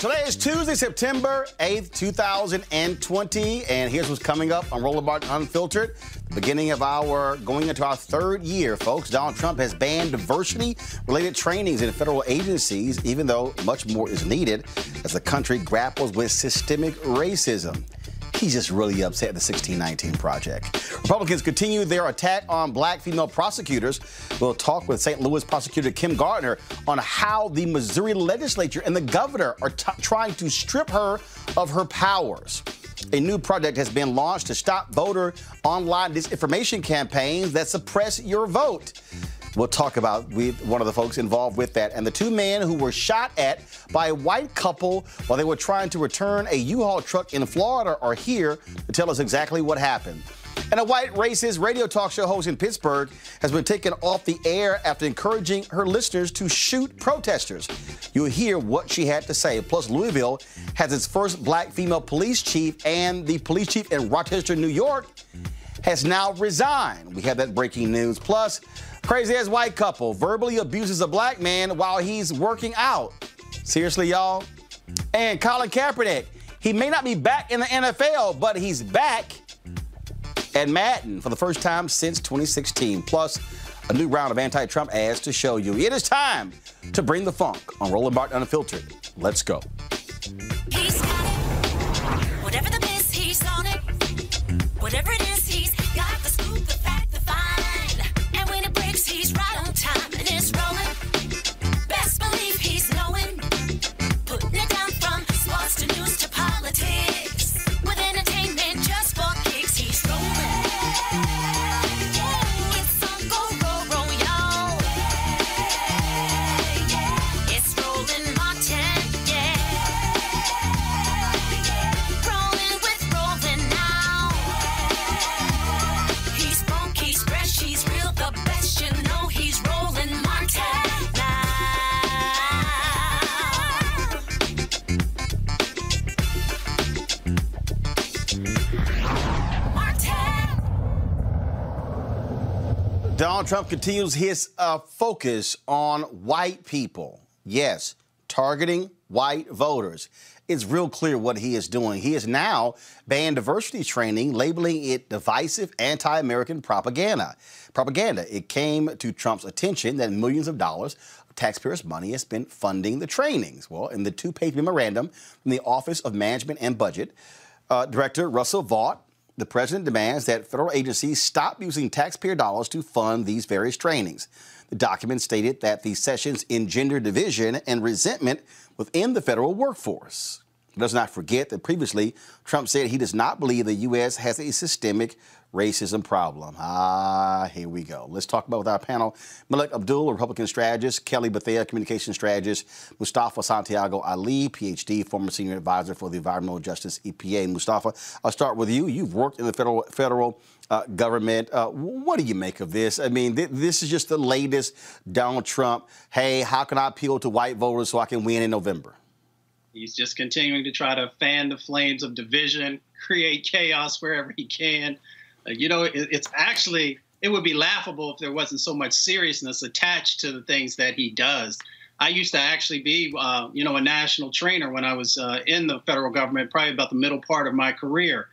Today is Tuesday, September 8th, 2020, and here's what's coming up on Martin Unfiltered. The beginning of our going into our third year, folks. Donald Trump has banned diversity related trainings in federal agencies, even though much more is needed as the country grapples with systemic racism. He's just really upset at the 1619 Project. Republicans continue their attack on black female prosecutors. We'll talk with St. Louis prosecutor Kim Gardner on how the Missouri legislature and the governor are trying to strip her of her powers. A new project has been launched to stop voter online disinformation campaigns that suppress your vote. We'll talk about with one of the folks involved with that. And the two men who were shot at by a white couple while they were trying to return a U-Haul truck in Florida are here to tell us exactly what happened. And a white racist radio talk show host in Pittsburgh has been taken off the air after encouraging her listeners to shoot protesters. You'll hear what she had to say. Plus, Louisville has its first black female police chief, and the police chief in Rochester, New York, has now resigned. We have that breaking news. Plus, crazy ass white couple verbally abuses a black man while he's working out. Seriously, y'all? And Colin Kaepernick, he may not be back in the NFL, but he's back at Madden for the first time since 2016. Plus, a new round of anti Trump ads to show you. It is time to bring the funk on Roland Martin Unfiltered. Let's go. Whatever the miss, he's on it. Whatever it is, Donald Trump continues his uh, focus on white people. Yes, targeting white voters. It's real clear what he is doing. He has now banned diversity training, labeling it divisive anti American propaganda. Propaganda. It came to Trump's attention that millions of dollars of taxpayers' money has been funding the trainings. Well, in the two page memorandum from the Office of Management and Budget, uh, Director Russell Vought the president demands that federal agencies stop using taxpayer dollars to fund these various trainings. The document stated that the sessions engender division and resentment within the federal workforce. Let's not forget that previously Trump said he does not believe the U.S. has a systemic racism problem. Ah, here we go. Let's talk about with our panel Malik Abdul, Republican strategist, Kelly Bethea, communication strategist, Mustafa Santiago Ali, PhD, former senior advisor for the Environmental Justice EPA. Mustafa, I'll start with you. You've worked in the federal federal uh, government. Uh, what do you make of this? I mean, th- this is just the latest Donald Trump. Hey, how can I appeal to white voters so I can win in November? He's just continuing to try to fan the flames of division, create chaos wherever he can. You know, it, it's actually, it would be laughable if there wasn't so much seriousness attached to the things that he does. I used to actually be, uh, you know, a national trainer when I was uh, in the federal government, probably about the middle part of my career.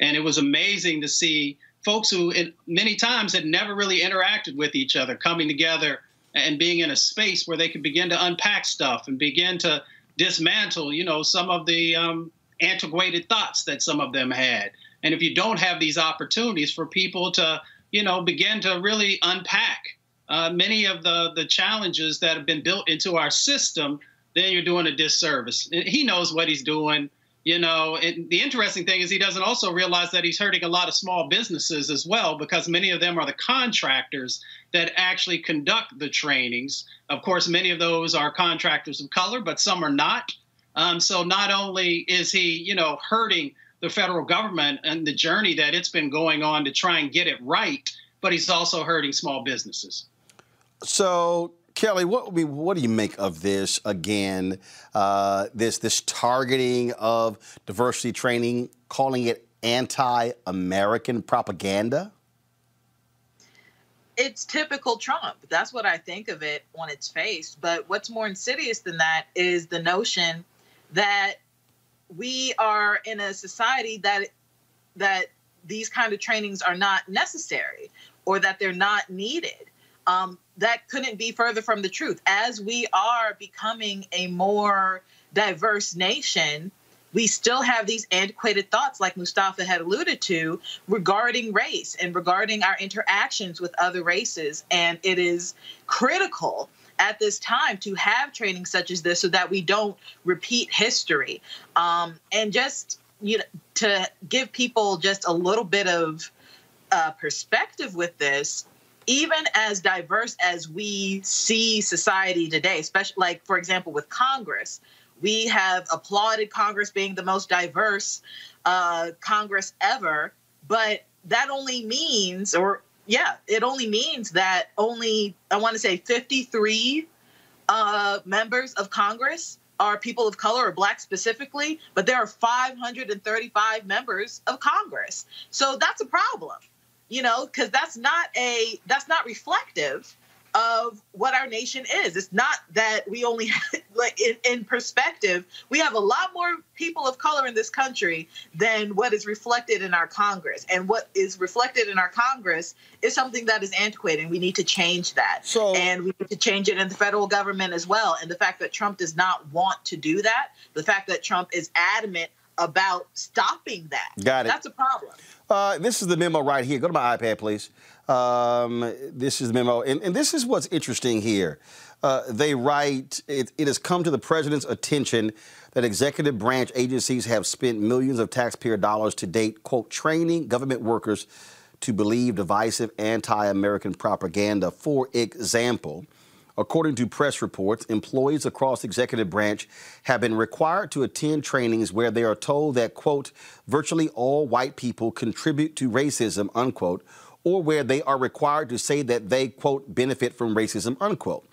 And it was amazing to see folks who it, many times had never really interacted with each other coming together and being in a space where they could begin to unpack stuff and begin to dismantle, you know, some of the um, antiquated thoughts that some of them had. And if you don't have these opportunities for people to, you know, begin to really unpack uh, many of the the challenges that have been built into our system, then you're doing a disservice. He knows what he's doing. You know, and the interesting thing is he doesn't also realize that he's hurting a lot of small businesses as well because many of them are the contractors that actually conduct the trainings. Of course, many of those are contractors of color, but some are not. Um, so not only is he, you know, hurting the federal government and the journey that it's been going on to try and get it right, but he's also hurting small businesses. So, Kelly, what what do you make of this again? Uh, this this targeting of diversity training, calling it anti-American propaganda. It's typical Trump. That's what I think of it on its face. But what's more insidious than that is the notion that we are in a society that that these kind of trainings are not necessary or that they're not needed. Um, that couldn't be further from the truth. As we are becoming a more diverse nation, we still have these antiquated thoughts, like Mustafa had alluded to, regarding race and regarding our interactions with other races. And it is critical at this time to have training such as this so that we don't repeat history. Um, and just you know, to give people just a little bit of uh, perspective with this, even as diverse as we see society today, especially like, for example, with Congress, we have applauded Congress being the most diverse uh, Congress ever, but that only means, or yeah, it only means that only, I want to say 53 uh, members of Congress are people of color or black specifically, but there are 535 members of Congress. So that's a problem you know, because that's not a that's not reflective of what our nation is. It's not that we only have, like in, in, perspective, we have a lot more people of color in this country than what is reflected in our Congress. And what is reflected in our Congress is something that is antiquated. And we need to change that. So, and we need to change it in the federal government as well. And the fact that Trump does not want to do that, the fact that Trump is adamant about stopping that. Got it. That's a problem. Uh, this is the memo right here. Go to my iPad, please. Um, this is the memo. And, and, this is what's interesting here. Uh, they write it, it has come to the president's attention that executive branch agencies have spent millions of taxpayer dollars to date, quote, training government workers to believe divisive anti American propaganda. For example, According to press reports, employees across the executive branch have been required to attend trainings where they are told that, quote, virtually all white people contribute to racism, unquote, or where they are required to say that they, quote, benefit from racism, unquote.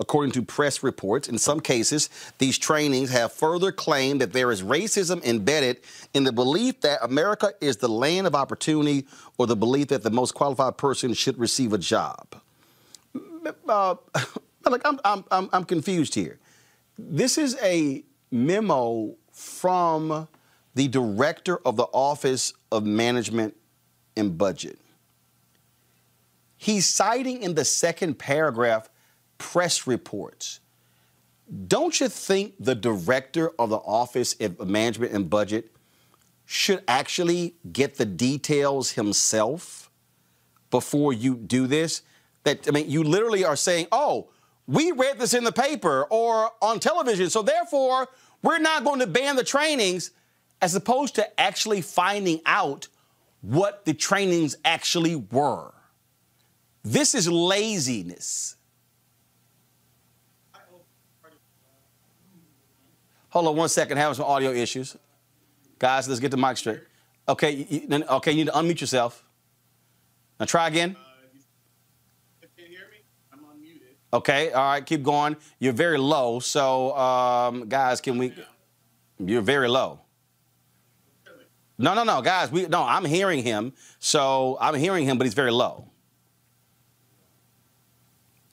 according to press reports. In some cases, these trainings have further claimed that there is racism embedded in the belief that America is the land of opportunity or the belief that the most qualified person should receive a job. Uh, like I'm, I'm, I'm, I'm confused here. This is a memo from the director of the Office of Management and Budget. He's citing in the second paragraph press reports. Don't you think the director of the Office of Management and Budget should actually get the details himself before you do this? That I mean, you literally are saying, "Oh, we read this in the paper or on television, so therefore we're not going to ban the trainings," as opposed to actually finding out what the trainings actually were. This is laziness. Hold on one second. Having some audio issues, guys. Let's get the mic straight. Okay, you, okay. You need to unmute yourself. Now try again. Okay, all right, keep going. You're very low, so um, guys, can we? You're very low. No, no, no, guys. We no. I'm hearing him, so I'm hearing him, but he's very low.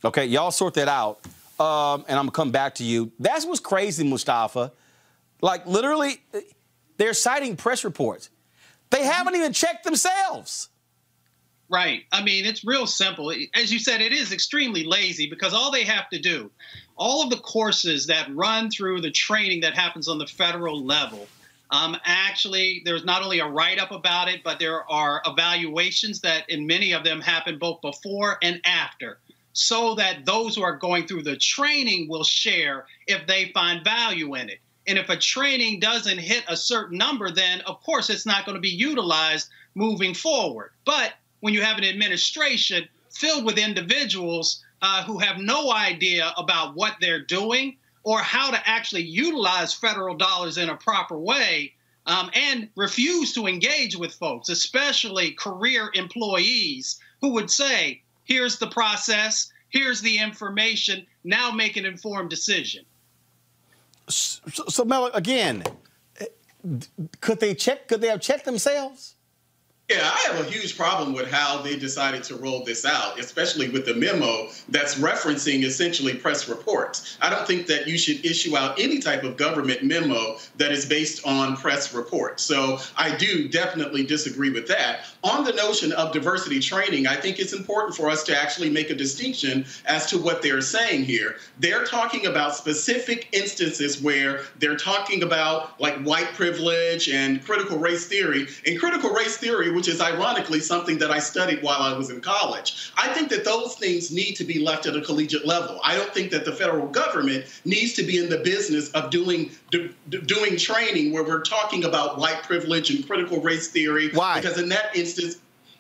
Okay, y'all sort that out, um, and I'm gonna come back to you. That's what's crazy, Mustafa. Like literally, they're citing press reports. They haven't even checked themselves. Right. I mean, it's real simple. As you said, it is extremely lazy because all they have to do, all of the courses that run through the training that happens on the federal level, um, actually, there's not only a write up about it, but there are evaluations that, in many of them, happen both before and after, so that those who are going through the training will share if they find value in it. And if a training doesn't hit a certain number, then of course it's not going to be utilized moving forward. But when you have an administration filled with individuals uh, who have no idea about what they're doing or how to actually utilize federal dollars in a proper way um, and refuse to engage with folks, especially career employees who would say, here's the process, here's the information, now make an informed decision. So, so Mel, again, eh, could they check? Could they have checked themselves? Yeah, I have a huge problem with how they decided to roll this out, especially with the memo that's referencing essentially press reports. I don't think that you should issue out any type of government memo that is based on press reports. So I do definitely disagree with that. On the notion of diversity training, I think it's important for us to actually make a distinction as to what they're saying here. They're talking about specific instances where they're talking about like white privilege and critical race theory. And critical race theory, which is ironically something that I studied while I was in college. I think that those things need to be left at a collegiate level. I don't think that the federal government needs to be in the business of doing do, doing training where we're talking about white privilege and critical race theory. Why? Because in that instance,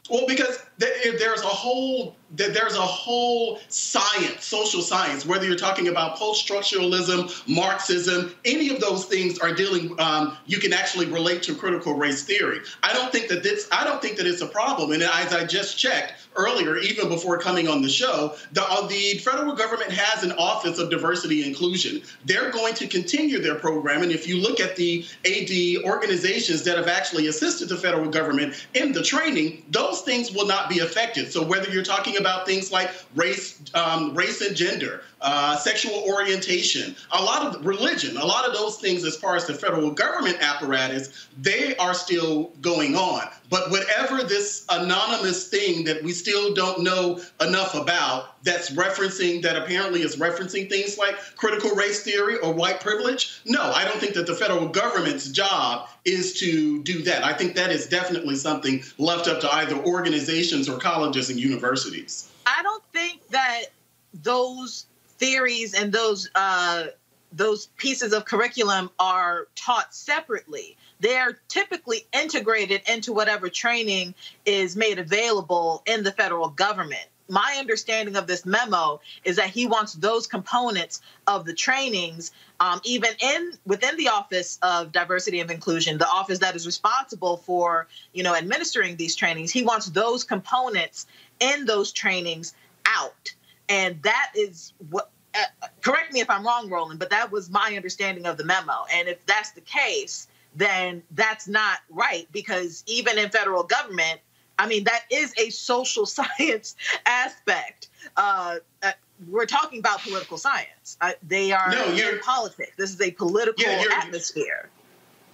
well, because there's a whole there's a whole science, social science, whether you're talking about post-structuralism, Marxism, any of those things are dealing. Um, you can actually relate to critical race theory. I don't think that this. I don't think that it's a problem. And as I just checked earlier, even before coming on the show, the, uh, the federal government has an Office of Diversity and Inclusion. They're going to continue their program. And if you look at the AD organizations that have actually assisted the federal government in the training, those things will not be affected. So whether you're talking about things like race, um, race and gender, uh, sexual orientation, a lot of religion, a lot of those things as far as the federal government apparatus, they are still going on. But whatever this anonymous thing that we still don't know enough about that's referencing, that apparently is referencing things like critical race theory or white privilege, no, I don't think that the federal government's job is to do that. I think that is definitely something left up to either organizations or colleges and universities. I don't think that those theories and those uh, those pieces of curriculum are taught separately. They're typically integrated into whatever training is made available in the federal government. My understanding of this memo is that he wants those components of the trainings, um, even in within the Office of Diversity and Inclusion, the office that is responsible for you know administering these trainings. He wants those components in those trainings out, and that is what uh, correct me if I'm wrong, Roland, but that was my understanding of the memo. And if that's the case, then that's not right because even in federal government, I mean, that is a social science aspect. Uh, uh, we're talking about political science. Uh, they are No, in politics. This is a political Yeah, atmosphere.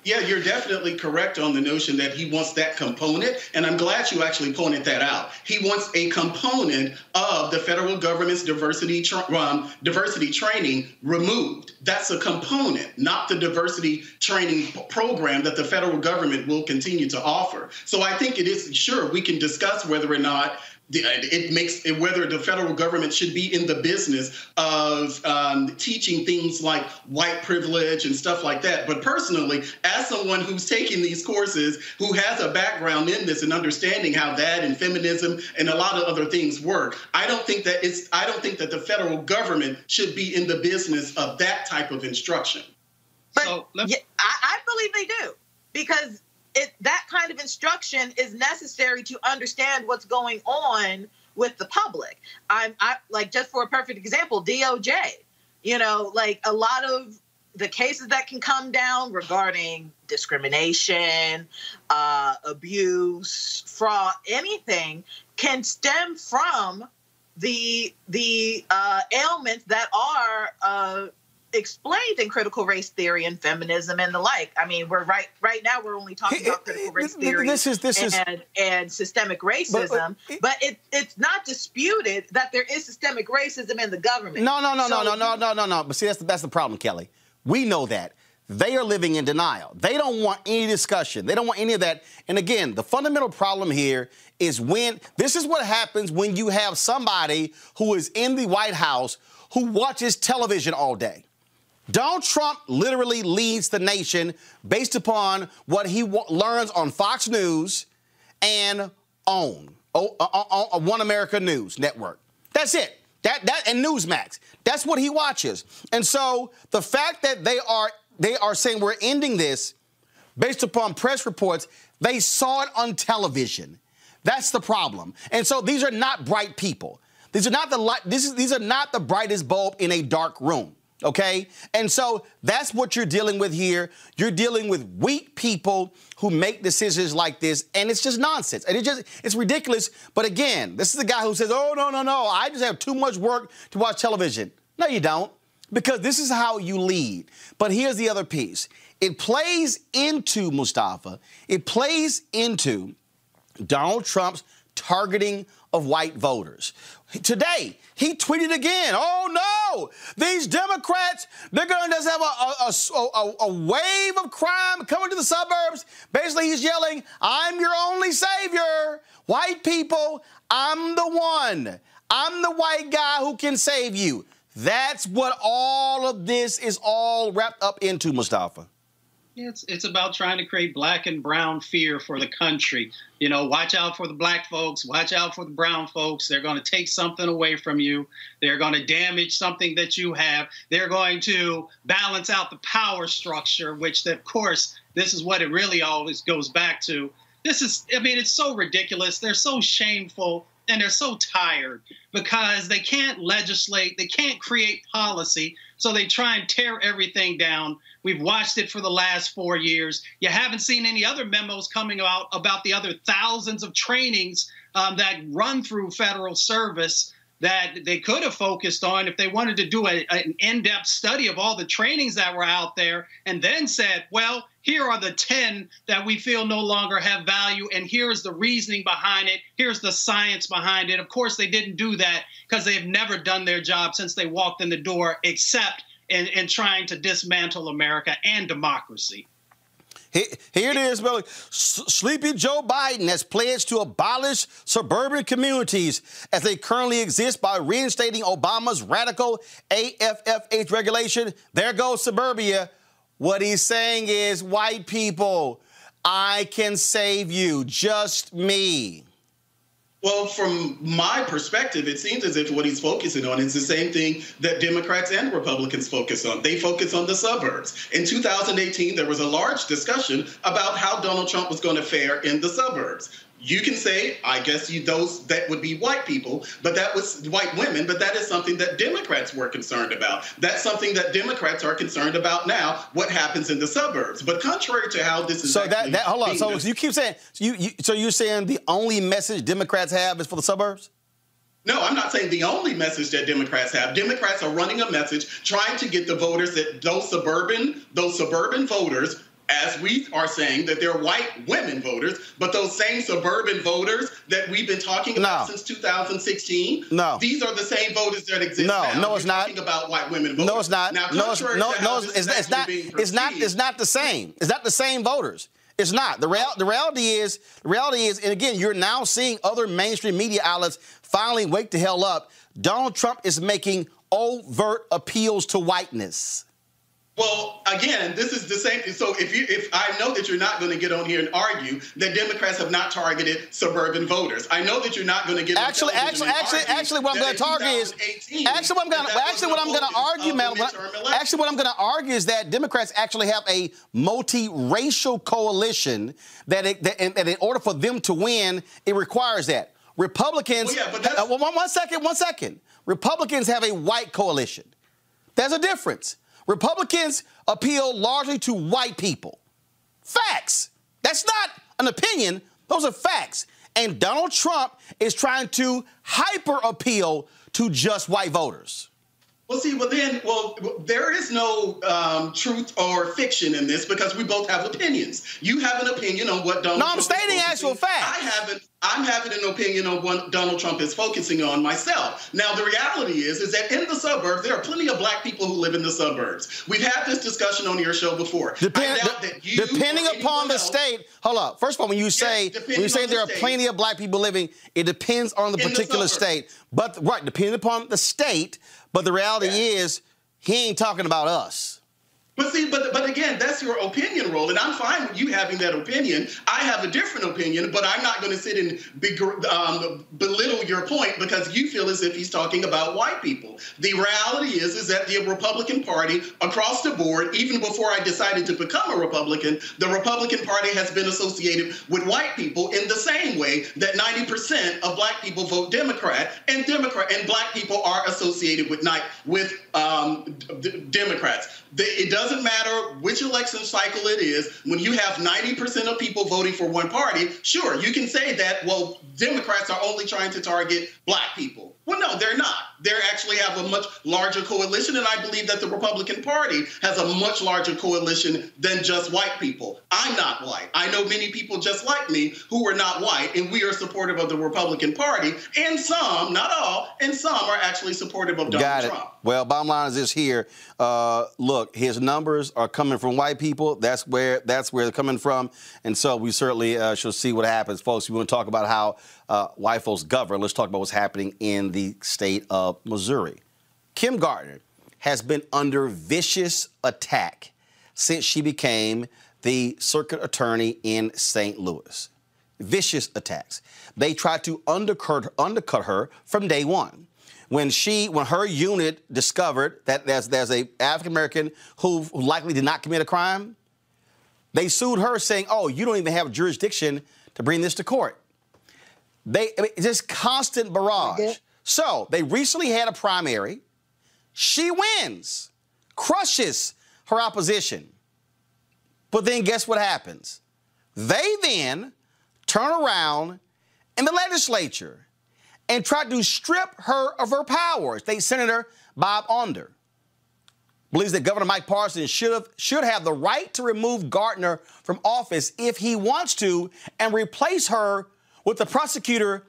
Yeah, you're definitely correct on the notion that he wants that component, and I'm glad you actually pointed that out. He wants a component of the federal government's diversity tra- um, diversity training removed. That's a component, not the diversity training program that the federal government will continue to offer. So I think it is sure we can discuss whether or not it makes whether the federal government should be in the business of um, teaching things like white privilege and stuff like that. But personally, as someone who's taking these courses, who has a background in this and understanding how that and feminism and a lot of other things work, I don't think that it's I don't think that the federal government should be in the business of that type of instruction. But yeah, I, I believe they do because it that kind of instruction is necessary to understand what's going on with the public. I'm I like just for a perfect example, DOJ. You know, like a lot of the cases that can come down regarding discrimination, uh, abuse, fraud, anything can stem from the the uh, ailments that are uh, explained in critical race theory and feminism and the like. I mean, we're right right now we're only talking about critical race th- th- theory this is- this is- and, and systemic racism, But- but, it, it's not disputed that there is systemic racism in the government. No, no, no, no, no, no, no, no, no. But see, that's the, that's the problem, Kelly. We know that. They are living in denial. They don't want any discussion. They don't want any of that. And again, the fundamental problem here is when this is what happens when you have somebody who is in the White House who watches television all day. Donald Trump literally leads the nation based upon what he wa- learns on Fox News and OAN, o- o- o- One America News Network. That's it. That that and Newsmax. That's what he watches. And so the fact that they are they are saying we're ending this based upon press reports, they saw it on television. That's the problem. And so these are not bright people. These are not the light. This is these are not the brightest bulb in a dark room. Okay? And so that's what you're dealing with here. You're dealing with weak people who make decisions like this, and it's just nonsense. And it just it's ridiculous. But again, this is the guy who says, Oh no, no, no, I just have too much work to watch television. No, you don't. Because this is how you lead. But here's the other piece. It plays into Mustafa, it plays into Donald Trump's targeting of white voters. Today, he tweeted again, oh no, these Democrats, they're going to just have a, a, a, a wave of crime coming to the suburbs. Basically, he's yelling, I'm your only savior. White people, I'm the one. I'm the white guy who can save you. That's what all of this is all wrapped up into, Mustafa. It's, it's about trying to create black and brown fear for the country. You know, watch out for the black folks, watch out for the brown folks. They're going to take something away from you. They're going to damage something that you have. They're going to balance out the power structure, which, of course, this is what it really always goes back to. This is, I mean, it's so ridiculous. They're so shameful and they're so tired because they can't legislate, they can't create policy, so they try and tear everything down. We've watched it for the last four years. You haven't seen any other memos coming out about the other thousands of trainings um, that run through federal service that they could have focused on if they wanted to do a, an in-depth study of all the trainings that were out there and then said well here are the 10 that we feel no longer have value and here's the reasoning behind it here's the science behind it of course they didn't do that because they've never done their job since they walked in the door except in, in trying to dismantle america and democracy Here, it is, Billy. Sleepy Joe Biden has pledged to abolish suburban communities as they currently exist by reinstating Obama's radical AFFH regulation. There goes suburbia. What he's saying is, white people, I can save you, just me. Well, from my perspective, it seems as if what he's focusing on is the same thing that Democrats and Republicans focus on. They focus on the suburbs. In 2018, there was a large discussion about how Donald Trump was going to fare in the suburbs. You can say, I guess you those that would be white people, but that was white women, but that is something that Democrats were concerned about. That's something that Democrats are concerned about now, what happens in the suburbs. But contrary to how this is So that, that hold on. So dis- you keep saying so you, you so you're saying the only message Democrats have is for the suburbs? No, I'm not saying the only message that Democrats have. Democrats are running a message trying to get the voters that those suburban, those suburban voters, as we are saying that they're white women voters, but those same suburban voters that we've been talking about No. since 2016, No. these are the same voters that exist No, now. no, it's You're not. Talking about white women voters. No, it's not. Now, no, it's, no, no, it's, it's, it's not. It's not. It's not the same. It's not the same voters. It's not. The real. The reality is. The reality is. And again, you're now seeing other mainstream media outlets finally wake the hell up. Donald Trump is making overt appeals to whiteness. Well, again, this is the same. So if you, if I know that you're not going to get on here and argue that Democrats have not targeted suburban voters, I know that you're not going to get on Actually, actually, and actually, argue actually, what I'm going to target is actually what I'm going that to actually what I'm going to argue, focus man. of the what- midterm election. Actually, what I'm going to argue is that Democrats actually have a multiracial coalition that, it, that, and, and in order for them to win, it requires that. Republicans. Well, yeah, but that's- uh, one- one second, one second. Republicans have a white coalition. There's a difference. Republicans appeal largely to white people. Facts. That's not an opinion, those are facts. And Donald Trump is trying to hyper appeal to just white voters. Well, see, well then, well, there is no um, truth or fiction in this because we both have opinions. You have an opinion on what Donald. Trump is. No, I'm Trump stating focusing- actual facts. I haven't. I'm having an opinion on what Donald Trump is focusing on myself. Now, the reality is, is that in the suburbs, there are plenty of black people who live in the suburbs. We've had this discussion on your show before. I Depend- doubt that you depending upon the else- state, hold up. First of all, when you say depending when you say on the there are plenty of black people living, it depends on the In the particular state. But right, depending upon the state. But the reality is, he ain't talking about us. But see, but but again, that's your opinion role, and I'm fine with you having that opinion. I have a different opinion, but I'm not going to sit and um, belittle your point because you feel as if he's talking about white people. The reality is, is that the Republican Party across the board, even before I decided to become a Republican, the Republican Party has been associated with white people in the same way that 90% of black people vote Democrat, and Democrat and black people are associated with night with um, Democrats. It doesn't matter which election cycle it is. When you have 90% of people voting for one party, sure, you can say that, well, Democrats are only trying to target black people. Well, no, they're not. They actually have a much larger coalition, and I believe that the Republican Party has a much larger coalition than just white people. I'm not white. I know many people just like me who are not white, and we are supportive of the Republican Party, and some, not all, and some are actually supportive of Donald Got it. Trump. Well, bottom line is this here. Uh, look, his numbers are coming from white people. That's where that's where they're coming from, and so we certainly uh, shall see what happens, folks. We want to talk about how uh, white folks govern. Let's talk about what's happening in the state of Missouri. Kim Gardner has been under vicious attack since she became the circuit attorney in St. Louis. Vicious attacks. They tried to undercut, undercut her from day one. When she, when her unit discovered that there's, there's a African American who likely did not commit a crime, they sued her saying, "Oh, you don't even have jurisdiction to bring this to court." They I mean, just constant barrage. So they recently had a primary. She wins, crushes her opposition. But then guess what happens? They then turn around in the legislature and try to strip her of her powers. State Senator Bob Onder believes that Governor Mike Parsons should have should have the right to remove Gardner from office if he wants to and replace her with the prosecutor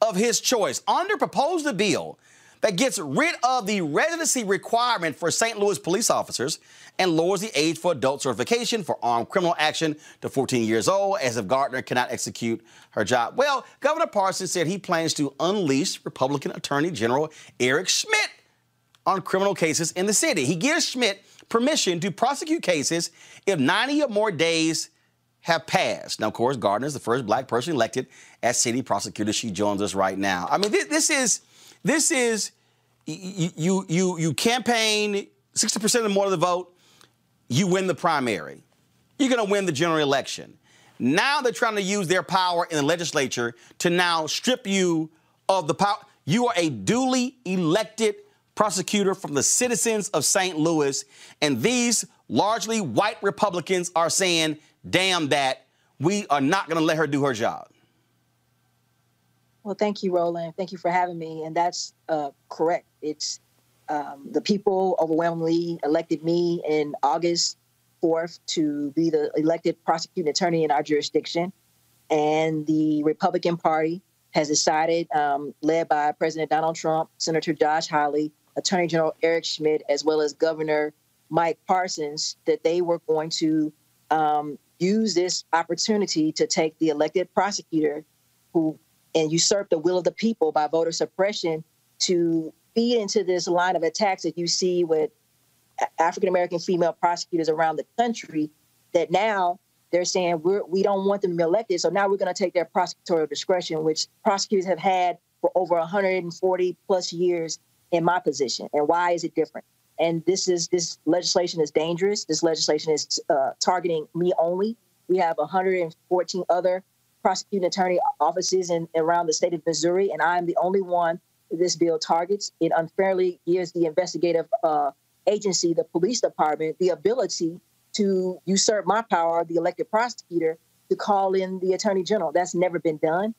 of his choice. Onder proposed a bill that gets rid of the residency requirement for St. Louis police officers and lowers the age for adult certification for armed criminal action to 14 years old, as if Gardner cannot execute her job. Well, Governor Parsons said he plans to unleash Republican Attorney General Eric Schmitt on criminal cases in the city. He gives Schmitt permission to prosecute cases if 90 or more days have passed. Now, of course, Gardner is the first black person elected as city prosecutor. She joins us right now. I mean, this, this is this is you you you, campaign 60% or more of the vote, you win the primary. You're going to win the general election. Now they're trying to use their power in the legislature to now strip you of the power. You are a duly elected prosecutor from the citizens of St. Louis, and these largely white Republicans are saying, damn that, we are not going to let her do her job. Well, thank you, Roland. Thank you for having me. And that's uh, correct. It's um, the people overwhelmingly elected me in August 4th to be the elected prosecuting attorney in our jurisdiction. And the Republican Party has decided, um, led by President Donald Trump, Senator Josh Hawley, Attorney General Eric Schmitt, as well as Governor Mike Parsons, that they were going to um, use this opportunity to take the elected prosecutor who and usurp the will of the people by voter suppression to feed into this line of attacks that you see with African American female prosecutors around the country that now they're saying we're, we don't want them to be elected. So now we're going to take their prosecutorial discretion, which prosecutors have had for over 140 plus years in my position. And why is it different? And this is this legislation is dangerous. This legislation is uh, targeting me only. We have 114 other prosecuting attorney offices in around the state of Missouri, and I'm the only one this bill targets. It unfairly gives the investigative uh, agency, the police department, the ability to usurp my power, the elected prosecutor, to call in the attorney general. That's never been done.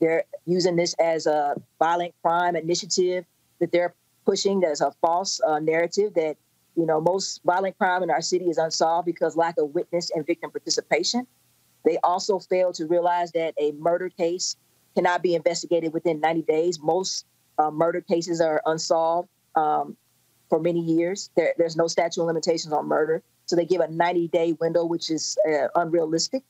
They're using this as a violent crime initiative that they're pushing. That's a false uh, narrative that you know most violent crime in our city is unsolved because lack of witness and victim participation. They also fail to realize that a murder case cannot be investigated within 90 days. Most uh, murder cases are unsolved um, for many years. There, there's no statute of limitations on murder. So they give a 90 day window, which is uh, unrealistic.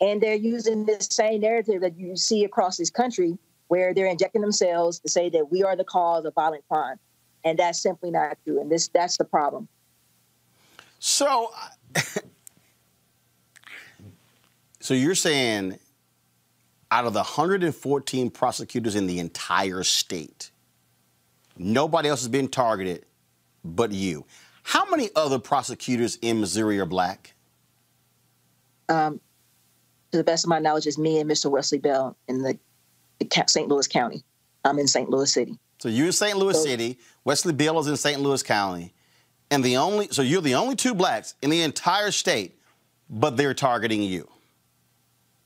And they're using this same narrative that you see across this country where they're injecting themselves to say that we are the cause of violent crime. And that's simply not true. And this that's the problem. So, so you're saying out of the 114 prosecutors in the entire state, nobody else has been targeted but you. How many other prosecutors in Missouri are black? Um, to the best of my knowledge, it's me and Mr. Wesley Bell in the, the St. Louis County. I'm in St. Louis City. So you're in St. Louis so, City. Wesley Bell is in St. Louis County, and the only so you're the only two blacks in the entire state, but they're targeting you.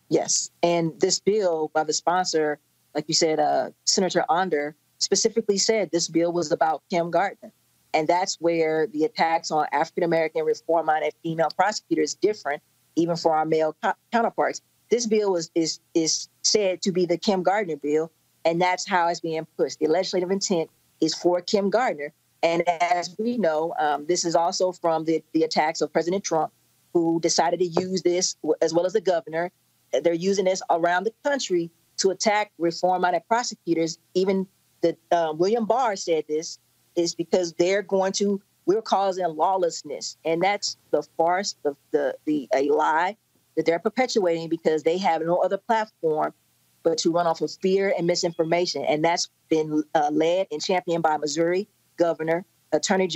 Yes, and this bill by the sponsor, like you said, uh, Senator Onder, specifically said this bill was about Kim Gardner. And that's where the attacks on African American reform minded female prosecutors different, even for our male co- counterparts. This bill is, is, is said to be the Kim Gardner bill, and that's how it's being pushed. The legislative intent is for Kim Gardner. And as we know, um, this is also from the, the attacks of President Trump, who decided to use this, as well as the governor. They're using this around the country to attack reform minded prosecutors. Even the uh, William Barr said this is because they're going to we're causing lawlessness, and that's the farce, the the, the a lie that they're perpetuating because they have no other platform but to run off of fear and misinformation, and that's been uh, led and championed by Missouri Governor Attorney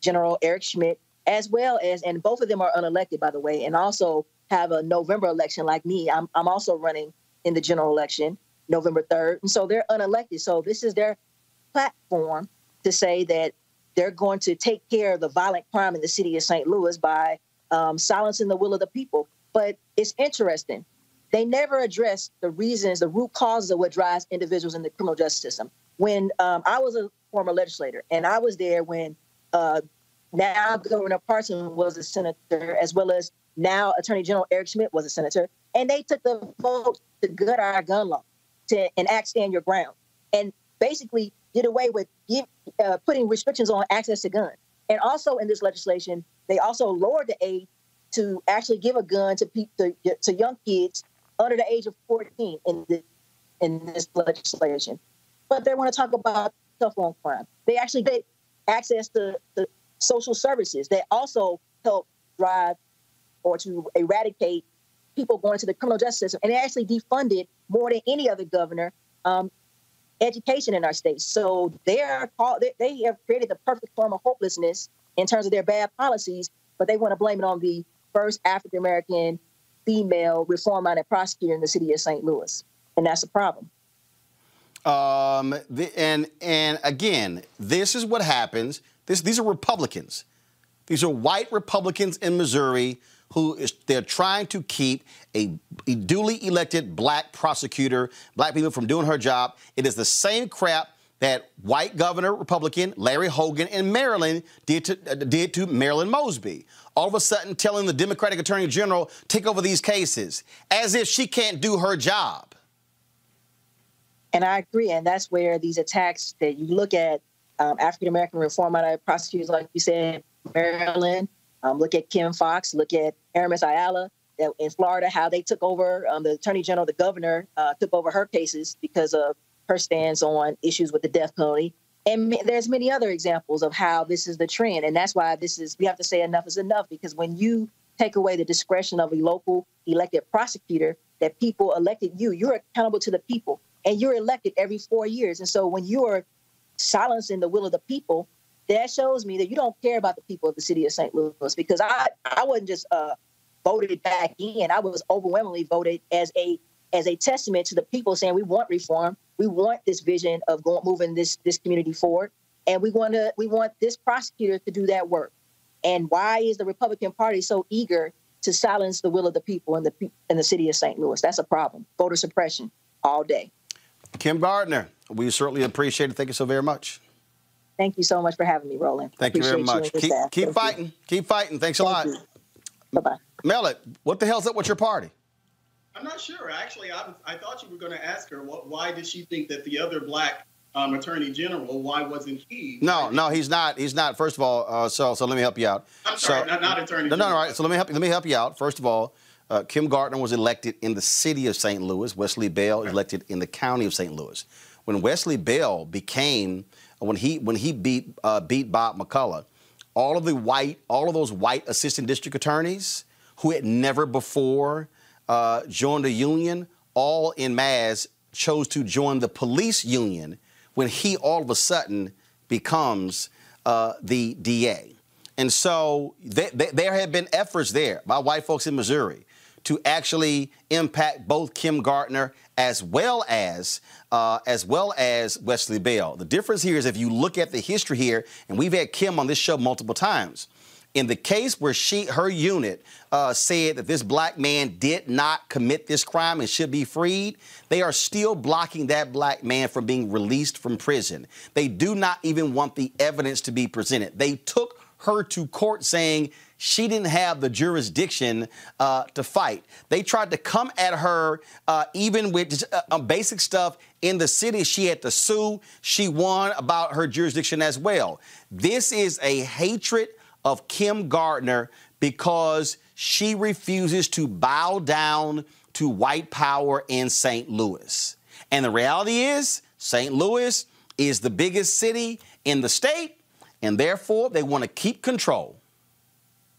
General Eric Schmitt, as well as and both of them are unelected by the way, and also have a November election like me. I'm I'm also running in the general election November 3rd. And so they're unelected. So this is their platform to say that they're going to take care of the violent crime in the city of St. Louis by um, silencing the will of the people. But it's interesting. They never address the reasons, the root causes of what drives individuals in the criminal justice system. When um, I was a former legislator, and I was there when uh, now Governor Parson was a senator, as well as now Attorney General Eric Schmitt was a senator, and they took the vote to gut our gun law, to enact stand your ground, and basically did away with give, uh, putting restrictions on access to guns. And also in this legislation, they also lowered the age to actually give a gun to people to, to young kids under the age of 14 in this, in this legislation. But they want to talk about tough on crime. They actually get access to, to social services that also help drive or to eradicate people going to the criminal justice system. And they actually defunded more than any other governor um, education in our state. So they are called, they, they have created the perfect form of hopelessness in terms of their bad policies, but they want to blame it on the first African American female reform-minded prosecutor in the city of St. Louis, and that's a problem. Um, the, and and again, this is what happens. This, these are Republicans. These are white Republicans in Missouri who is they're trying to keep a, a duly elected black prosecutor, black people from doing her job. It is the same crap that white governor Republican Larry Hogan in Maryland did to, uh, did to Marilyn Mosby. All of a sudden, telling the Democratic Attorney General take over these cases as if she can't do her job. And I agree, and that's where these attacks that you look at um, African American reform prosecutors, like you said, Maryland. Um, look at Kim Foxx. Look at Aramis Ayala in Florida. How they took over um, the Attorney General, the governor uh, took over her cases because of her stance on issues with the death penalty. And there's many other examples of how this is the trend, and that's why this is we have to say enough is enough because when you take away the discretion of a local elected prosecutor that people elected you, you're accountable to the people, and you're elected every four years. And so when you are silencing the will of the people, that shows me that you don't care about the people of the city of St. Louis because I I wasn't just uh, voted back in. I was overwhelmingly voted as a as a testament to the people saying we want reform, we want this vision of going moving this this community forward, and we want to we want this prosecutor to do that work. And why is the Republican Party so eager to silence the will of the people in the in the city of St. Louis? That's a problem. Voter suppression all day. Kim Gardner, we certainly appreciate it. Thank you so very much. Thank you so much for having me, Roland. Thank you very much. You keep, keep fighting. You. Keep fighting. Thanks a Thank lot. Bye bye. Mellet, what the hell's up with your party? I'm not sure. Actually, I, was, I thought you were going to ask her what, why did she think that the other black um, attorney general, why wasn't he? No, no, he's not. He's not. First of all, uh, so so let me help you out. I'm sorry, so, not, not attorney. No, no, no, right. So let me help you. Let me help you out. First of all, uh, Kim Gardner was elected in the city of St. Louis. Wesley Bell okay. elected in the county of St. Louis. When Wesley Bell became when he when he beat uh, beat Bob McCulloch, all of the white all of those white assistant district attorneys who had never before uh, joined a union, all in mass chose to join the police union when he all of a sudden becomes uh, the DA. And so they, they, there have been efforts there by white folks in Missouri to actually impact both Kim Gardner as well as uh, as well as Wesley Bell. The difference here is if you look at the history here, and we've had Kim on this show multiple times. In the case where she, her unit, uh, said that this black man did not commit this crime and should be freed, they are still blocking that black man from being released from prison. They do not even want the evidence to be presented. They took her to court saying she didn't have the jurisdiction uh, to fight. They tried to come at her uh, even with just, uh, basic stuff in the city. She had to sue. She won about her jurisdiction as well. This is a hatred of Kim Gardner because she refuses to bow down to white power in St. Louis. And the reality is, St. Louis is the biggest city in the state, and therefore they want to keep control.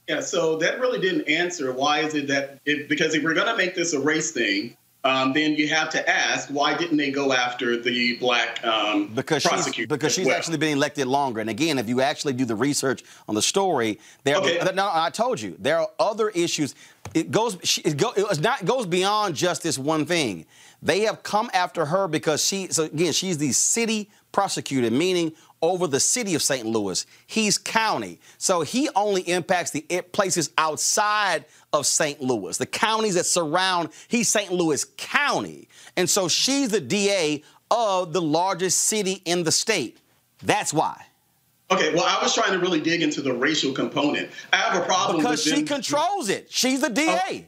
Yeah, so that really didn't answer why is it that if, because if we're going to make this a race thing, um, then you have to ask why didn't they go after the black um, because she's, because she's well. actually been elected longer. And again, if you actually do the research on the story, there. Okay. No, I told you there are other issues. It goes. It, go, it, not, goes beyond just this one thing. They have come after her because she. So again, she's the city prosecutor, meaning over the city of St. Louis. He's county. So he only impacts the places outside of St. Louis, the counties that surround, he's St. Louis County. And so she's the DA of the largest city in the state. That's why. Okay, well, I was trying to really dig into the racial component. I have a problem because she them. controls it. She's the DA.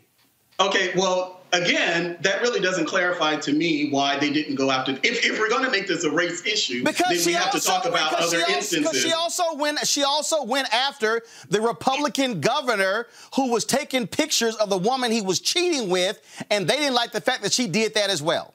Oh, okay, well, again, that really doesn't clarify to me why they didn't go after. If, if we're going to make this a race issue, because then we have also, to talk about other she instances. Because she also went. She also went after the Republican governor who was taking pictures of the woman he was cheating with, and they didn't like the fact that she did that as well.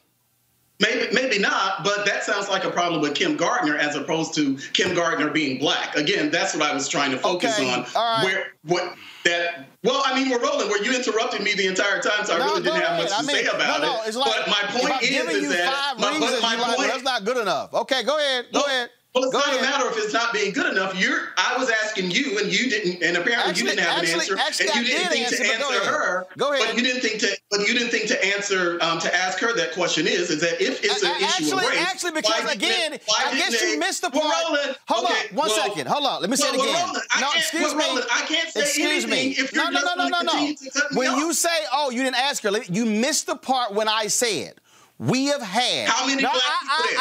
Maybe, maybe not, but that sounds like a problem with Kim Gardner as opposed to Kim Gardner being black. Again, that's what I was trying to focus okay. on. Right. Where what that well, I mean, we're rolling. Where you interrupted me the entire time, so I no, really didn't have much to I mean, say about no, no, it. It's like, but my point is, is that my, but my point, well, that's not good enough. Okay, go ahead. Go well, ahead. Well, it's Go not ahead. a matter of it's not being good enough. You're. I was asking you, and you didn't, and apparently Actually- you didn't have actually- an answer, actually, and I you didn't did think answer, to but go answer her. Go ahead. But you didn't think to. But you didn't think to answer um, to ask her that question is is that if it's an A- issue actually, of race, actually, why because didn't- again, why I guess you missed the Well, part. Roland, Hold okay, on, one well- second. Hold on. Let me say well, it well, again. Roland, no, excuse well, me. Roland, I can't say excuse me. if no, you're no, no, no, no, no. continue to cut me When you say, "Oh, you didn't ask her," you missed the part when I said we have had. How many black people there?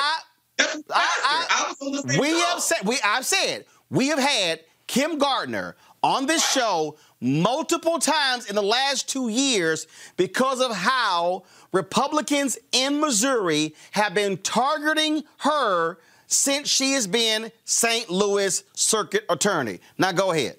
I- I. I we call. have said we I've said we have had Kim Gardner on this show multiple times in the last two years because of how Republicans in Missouri have been targeting her since she has been St. Louis Circuit Attorney. Now go ahead.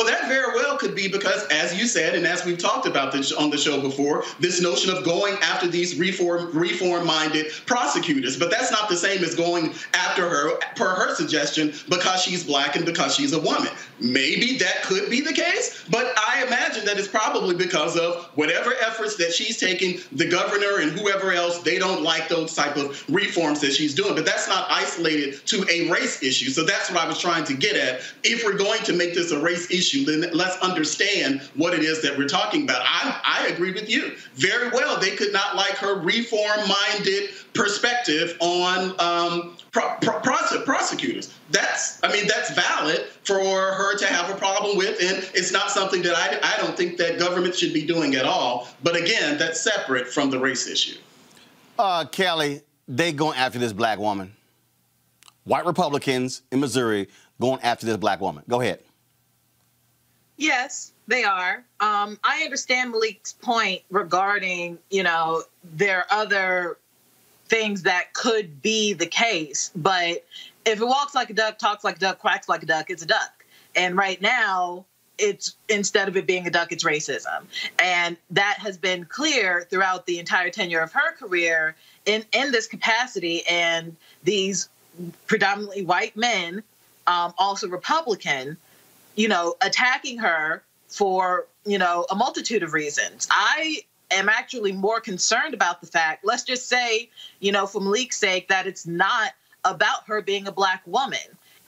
Well, that very well could be because, as you said, and as we've talked about this on the show before, this notion of going after these reform reform-minded prosecutors. But that's not the same as going after her, per her suggestion, because she's black and because she's a woman. Maybe that could be the case, but I imagine that it's probably because of whatever efforts that she's taking, the governor and whoever else, they don't like those type of reforms that she's doing. But that's not isolated to a race issue. So that's what I was trying to get at. If we're going to make this a race issue, then let's understand what it is that we're talking about. I, I agree with you. Very well, they could not like her reform-minded perspective on um, pro- pro- prosecutors. That's, I mean, that's valid for her to have a problem with, and it's not something that I, I don't think that government should be doing at all. But again, that's separate from the race issue. Uh, Kelly, they going after this black woman. White Republicans in Missouri going after this black woman. Go ahead. Yes, they are. Um, I understand Malik's point regarding, you know, there are other things that could be the case, but if it walks like a duck, talks like a duck, quacks like a duck, it's a duck. And right now, it's instead of it being a duck, it's racism. And that has been clear throughout the entire tenure of her career in, in this capacity. And these predominantly white men, um, also Republican, you know, attacking her for, you know, a multitude of reasons. I am actually more concerned about the fact, let's just say, you know, for Malik's sake, that it's not about her being a black woman.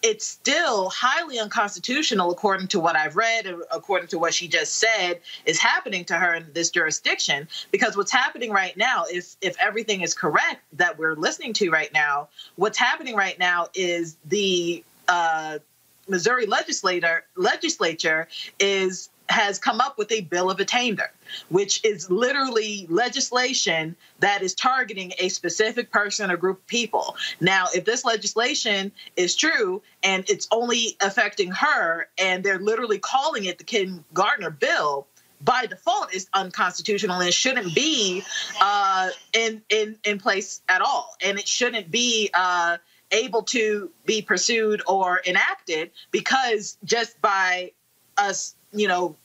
It's still highly unconstitutional, according to what I've read, according to what she just said, is happening to her in this jurisdiction. Because what's happening right now, if if everything is correct that we're listening to right now, what's happening right now is the uh, Missouri legislator legislature is has come up with a bill of attainder, which is literally legislation that is targeting a specific person or group of people. Now, if this legislation is true and it's only affecting her, and they're literally calling it the Kim Gardner bill, by default is unconstitutional and shouldn't be uh, in in in place at all, and it shouldn't be. Uh, able to be pursued or enacted because just by us, you know,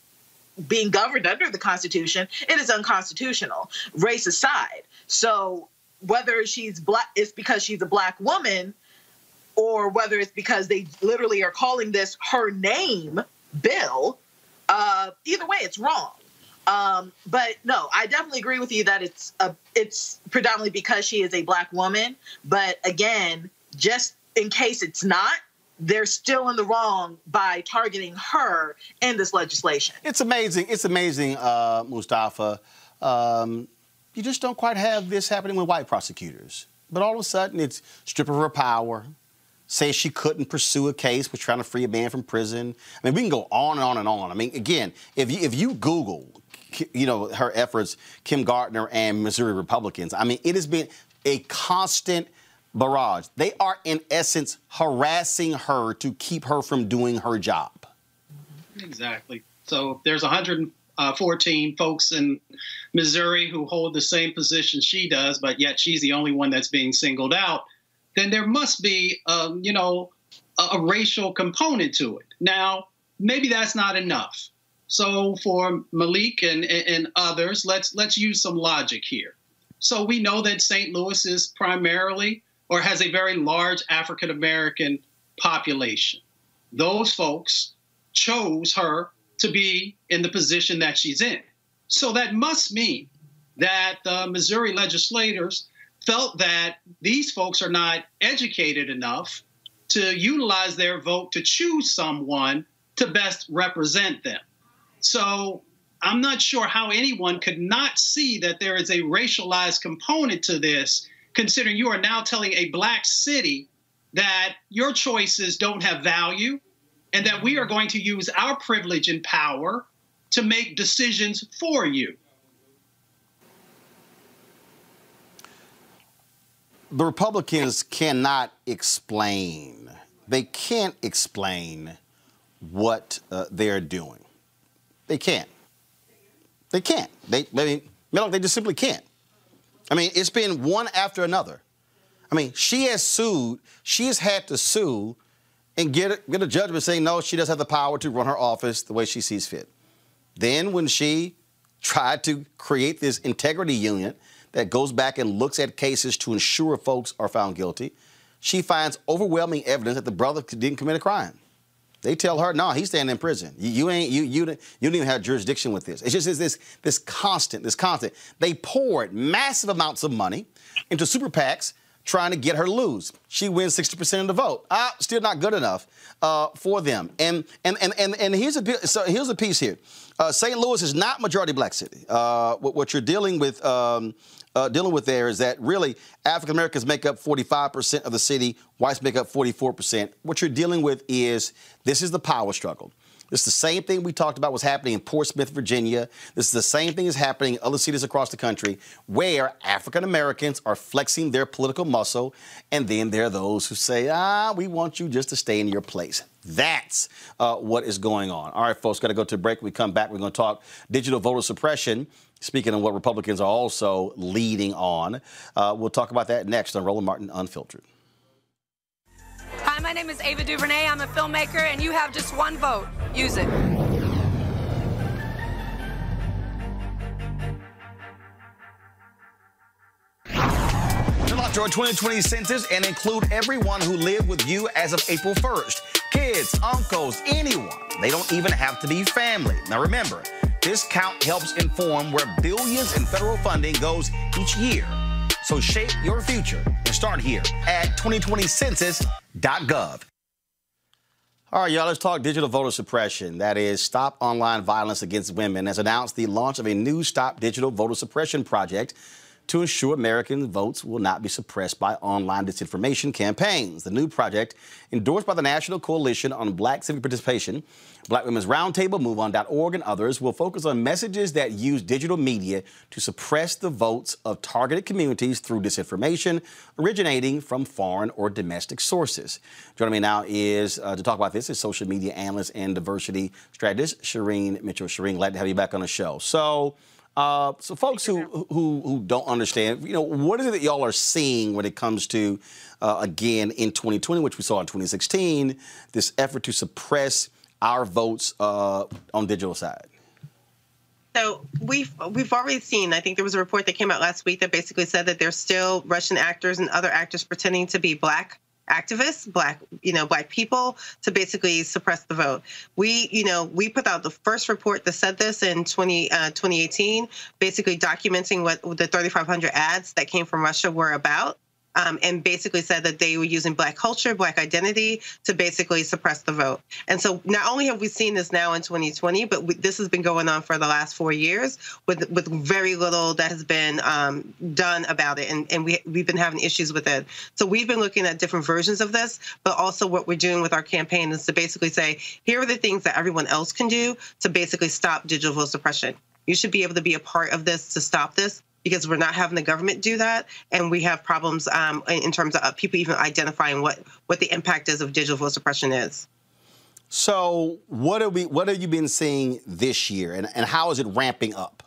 being governed under the Constitution, it is unconstitutional, race aside. So whether she's black, it's because she's a black woman, or whether it's because they literally are calling this her name bill. Uh, either way, it's wrong. Um, but no, I definitely agree with you that it's a, it's predominantly because she is a black woman. But again, just in case it's not, they're still in the wrong by targeting her in this legislation. It's amazing. It's amazing, uh, Mustafa. Um, you just don't quite have this happening with white prosecutors. But all of a sudden, it's strip of her power, say she couldn't pursue a case with trying to free a man from prison. I mean, we can go on and on and on. I mean, again, if you if you Google, you know, her efforts, Kim Gardner and Missouri Republicans, I mean, it has been a constant barrage. They are, in essence, harassing her to keep her from doing her job. Exactly. So there's 114 folks in Missouri who hold the same position she does, but yet she's the only one that's being singled out. Then there must be, um, you know, a, a racial component to it. Now, maybe that's not enough. So for Malik and, and others, let's let's use some logic here. So we know that St. Louis is primarily or has a very large African American population. Those folks chose her to be in the position that she's in. So that must mean that the Missouri legislators felt that these folks are not educated enough to utilize their vote to choose someone to best represent them. So I'm not sure how anyone could not see that there is a racialized component to this, considering you are now telling a black city that your choices don't have value and that we are going to use our privilege and power to make decisions for you. The Republicans cannot explain, they can't explain what uh, they're doing. They can't. They can't. They, I mean, they just simply can't. I mean, it's been one after another. I mean, she has sued. She has had to sue and get a, get a judgment saying no, she does have the power to run her office the way she sees fit. Then, when she tried to create this integrity unit that goes back and looks at cases to ensure folks are found guilty, she finds overwhelming evidence that the brother didn't commit a crime. They tell her, no, he's staying in prison. You, you ain't you you you don't even have jurisdiction with this. It's just this this constant, this constant. They poured massive amounts of money into super PACs trying to get her to lose. She wins 60% of the vote. Ah, still not good enough uh, for them. And and and and and here's a so here's a piece here. Uh, St. Louis is not majority black city. Uh, what, what, you're dealing with. Um, uh, dealing with there is that really African Americans make up 45% of the city, whites make up 44%. What you're dealing with is this is the power struggle. This is the same thing we talked about was happening in Portsmouth, Virginia. This is the same thing is happening in other cities across the country where African Americans are flexing their political muscle, and then there are those who say, ah, we want you just to stay in your place. That's uh, what is going on. All right, folks, got to go to break. we come back, we're going to talk digital voter suppression. Speaking of what Republicans are also leading on, uh, we'll talk about that next on Roland Martin Unfiltered. Hi, my name is Ava DuVernay. I'm a filmmaker, and you have just one vote. Use it. Fill 2020 census and include everyone who lived with you as of April 1st. Kids, uncles, anyone. They don't even have to be family. Now remember, this count helps inform where billions in federal funding goes each year. So shape your future and start here at 2020census.gov. All right, y'all, let's talk digital voter suppression. That is, Stop Online Violence Against Women has announced the launch of a new Stop Digital Voter Suppression project to ensure American votes will not be suppressed by online disinformation campaigns. The new project, endorsed by the National Coalition on Black Civic Participation, Black Women's Roundtable, MoveOn.org, and others, will focus on messages that use digital media to suppress the votes of targeted communities through disinformation originating from foreign or domestic sources. Joining me now is uh, to talk about this is social media analyst and diversity strategist Shireen Mitchell. Shireen, glad to have you back on the show. So. Uh, so, folks who, who who don't understand, you know, what is it that y'all are seeing when it comes to, uh, again, in 2020, which we saw in 2016, this effort to suppress our votes uh, on digital side? So we've we've already seen. I think there was a report that came out last week that basically said that there's still Russian actors and other actors pretending to be black activists, black, you know, black people to basically suppress the vote. We, you know, we put out the first report that said this in 20, uh, 2018, basically documenting what the 3,500 ads that came from Russia were about um, and basically said that they were using black culture, black identity to basically suppress the vote. And so not only have we seen this now in 2020, but we, this has been going on for the last four years with with very little that has been um, done about it, and, and we we've been having issues with it. So we've been looking at different versions of this, but also what we're doing with our campaign is to basically say, here are the things that everyone else can do to basically stop digital vote suppression. You should be able to be a part of this to stop this because we're not having the government do that, and we have problems um, in terms of people even identifying what what the impact is of digital vote suppression is. So, what are we? What have you been seeing this year, and, and how is it ramping up?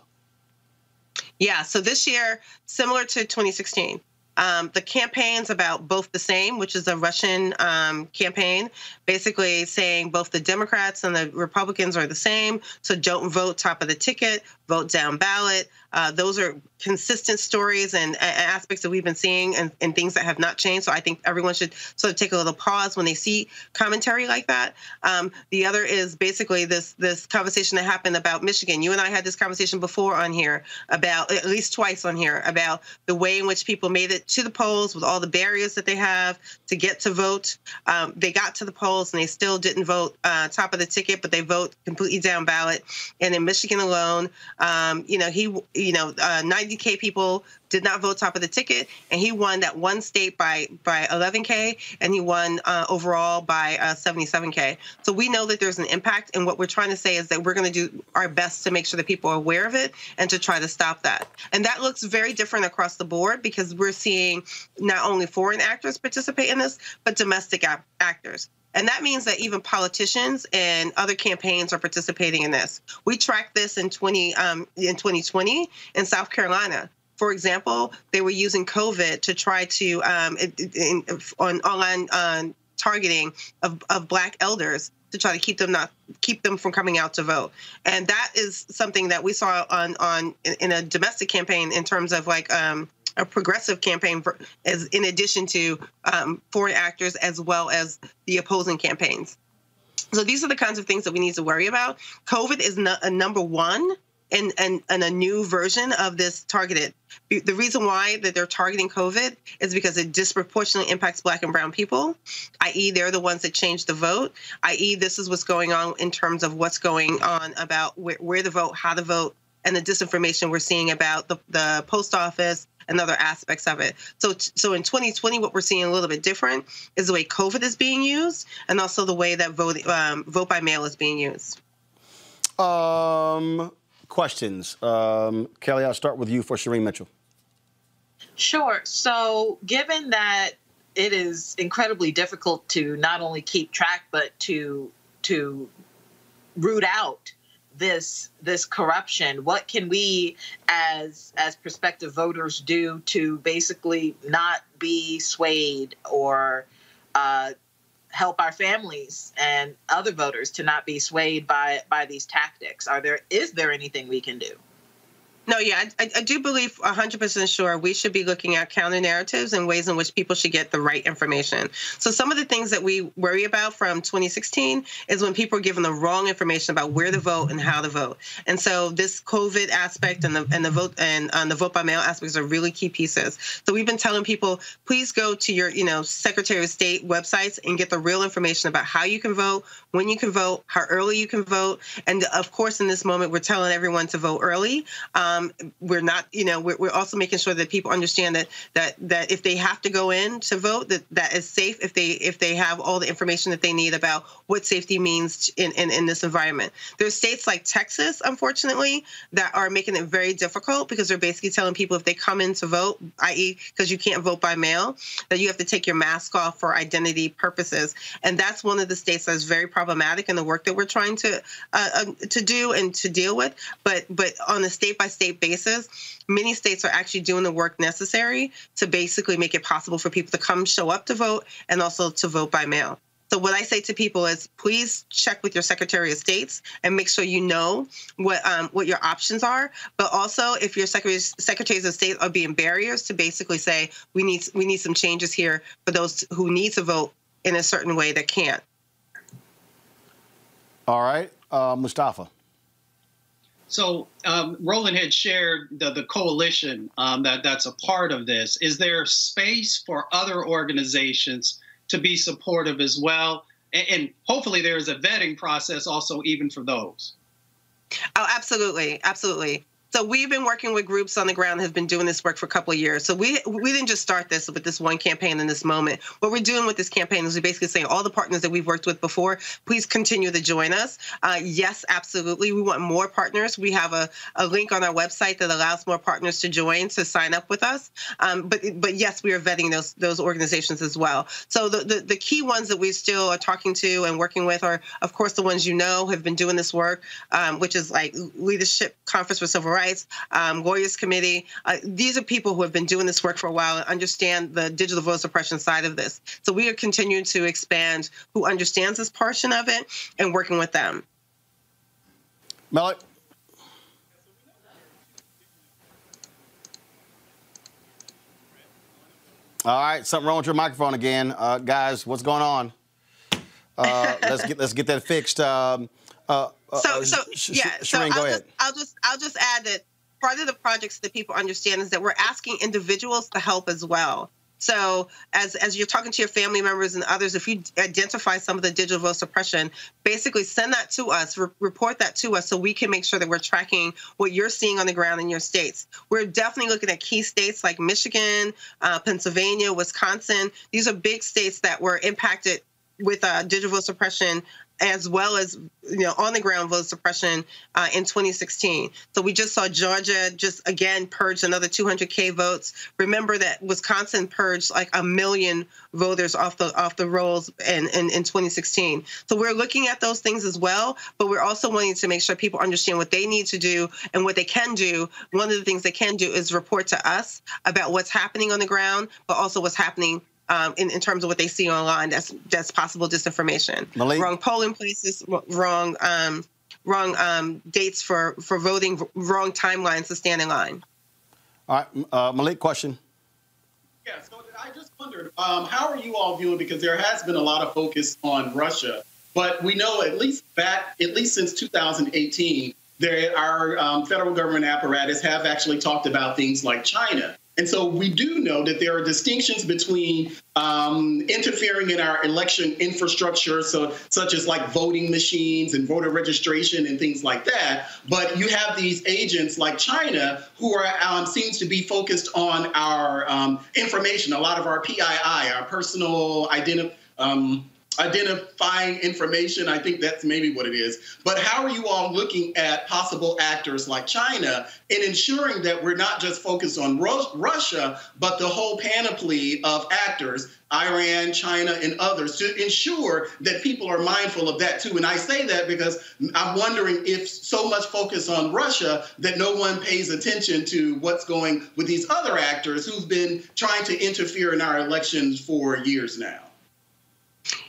Yeah, so this year, similar to 2016, um, the campaign's about both the same, which is a Russian um, campaign, basically saying both the Democrats and the Republicans are the same. So don't vote top of the ticket, vote down ballot. Uh, those are consistent stories and, aspects that we've been seeing and, and things that have not changed. So I think everyone should sort of take a little pause when they see commentary like that. Um, the other is basically this this conversation that happened about Michigan. You and I had this conversation before on here about at least twice on here about the way in which people made it to the polls with all the barriers that they have to get to vote. Um, they got to the polls and they still didn't vote uh, top of the ticket, but they vote completely down ballot. And in Michigan alone, um, you know, he, you know, uh, 90k people did not vote top of the ticket, and he won that one state by by 11k, and he won uh, overall by uh, 77k. So we know that there's an impact, and what we're trying to say is that we're going to do our best to make sure that people are aware of it and to try to stop that. And that looks very different across the board because we're seeing not only foreign actors participate in this, but domestic actors. And that means that even politicians and other campaigns are participating in this. We tracked this in 20 um, in 2020 in South Carolina. For example, they were using COVID to try to um, in, on online uh, targeting of, of black elders to try to keep them not keep them from coming out to vote. And that is something that we saw on on in, a domestic campaign in terms of like um, a progressive campaign for, as in addition to um, foreign actors as well as the opposing campaigns. So these are the kinds of things that we need to worry about. Covid is a number one and, and, and a new version of this targeted. The reason why that they're targeting COVID is because it disproportionately impacts Black and Brown people, i.e., they're the ones that change the vote, i.e., this is what's going on in terms of what's going on about where, where to vote, how to vote, and the disinformation we're seeing about the, the post office and other aspects of it. So, so in 2020, what we're seeing a little bit different is the way COVID is being used, and also the way that vote um, vote by mail is being used. Um, questions. Um, Kelly, I'll start with you for Shireen Mitchell. Sure. So, given that it is incredibly difficult to not only keep track but to to root out this this corruption what can we as as prospective voters do to basically not be swayed or uh, help our families and other voters to not be swayed by by these tactics. Are there is there anything we can do no, yeah, I, I, do believe 100% sure we should be looking at counter narratives and ways in which people should get the right information. So, some of the things that we worry about from 2016 is when people are given the wrong information about where to vote and how to vote. And so, this COVID aspect and the and the vote and uh, the vote by mail aspects are really key pieces. So, we've been telling people, please go to your, you know, Secretary of State websites and get the real information about how you can vote, when you can vote, how early you can vote, and of course, in this moment, we're telling everyone to vote early. Um, um, we're not, you know, we're, we're also making sure that people understand that that that if they have to go in to vote, that that is safe. If they if they have all the information that they need about what safety means in in, in this environment. There's states like Texas, unfortunately, that are making it very difficult because they're basically telling people if they come in to vote, i.e., because you can't vote by mail, that you have to take your mask off for identity purposes, and that's one of the states that's very problematic in the work that we're trying to uh, uh, to do and to deal with. But but on a state by state basis, many states are actually doing the work necessary to basically make it possible for people to come show up to vote and also to vote by mail. So what I say to people is, please check with your Secretary of States and make sure you know what um, what your options are. But also, if your secretaries secretaries of state are being barriers to basically say we need we need some changes here for those who need to vote in a certain way that can't. All right, uh, Mustafa. So um, Roland had shared the, the coalition um, that that's a part of this. Is there space for other organizations to be supportive as well? And, and hopefully there is a vetting process also even for those. Oh, absolutely, absolutely. So we've been working with groups on the ground that have been doing this work for a couple of years. So we we didn't just start this with this one campaign in this moment. What we're doing with this campaign is we're basically saying all the partners that we've worked with before, please continue to join us. Uh, yes, absolutely. We want more partners. We have a, a link on our website that allows more partners to join to sign up with us. Um, but but yes, we are vetting those those organizations as well. So the, the the key ones that we still are talking to and working with are of course the ones you know have been doing this work, um, which is like Leadership Conference for Civil Rights rights, um, lawyers committee. Uh, these are people who have been doing this work for a while and understand the digital voter suppression side of this. So we are continuing to expand who understands this portion of it and working with them. Malik. All right, something wrong with your microphone again, uh, guys. What's going on? Uh, let's get let's get that fixed. Um, uh, so uh, so Sh- Sh- yeah so I'll just, I'll just i'll just add that part of the projects that people understand is that we're asking individuals to help as well. So as as you're talking to your family members and others if you identify some of the digital vote suppression basically send that to us re- report that to us so we can make sure that we're tracking what you're seeing on the ground in your states. We're definitely looking at key states like michigan uh, pennsylvania wisconsin. These are big states that were impacted with uh, digital vote suppression as well as you know on the ground vote suppression uh, in 2016. So we just saw Georgia just again purge another 200k votes. Remember that Wisconsin purged like a million voters off the off the rolls in, in, in 2016. So we're looking at those things as well, but we're also wanting to make sure people understand what they need to do and what they can do. One of the things they can do is report to us about what's happening on the ground, but also what's happening um, in, in terms of what they see online that's that's possible disinformation Malik? wrong polling places wrong um, wrong um, dates for for voting wrong timelines to stand in line All right, uh, Malik, question. Yeah, so I just wondered, um, how are you all viewing? Because there has been a lot of focus on Russia, but we know at least back, at least since 2018, there our um, federal government apparatus have actually talked about things like China. And so we do know that there are distinctions between um, interfering in our election infrastructure, so such as like voting machines and voter registration and things like that. But you have these agents like China who are um, seems to be focused on our um, information, a lot of our PII, our personal identity. Um, identifying information. I think that's maybe what it is. But how are you all looking at possible actors like China in ensuring that we're not just focused on Ru- Russia, but the whole panoply of actors, Iran, China, and others, to ensure that people are mindful of that too? And I say that because I'm wondering if so much focus on Russia that no one pays attention to what's going with these other actors who've been trying to interfere in our elections for years now.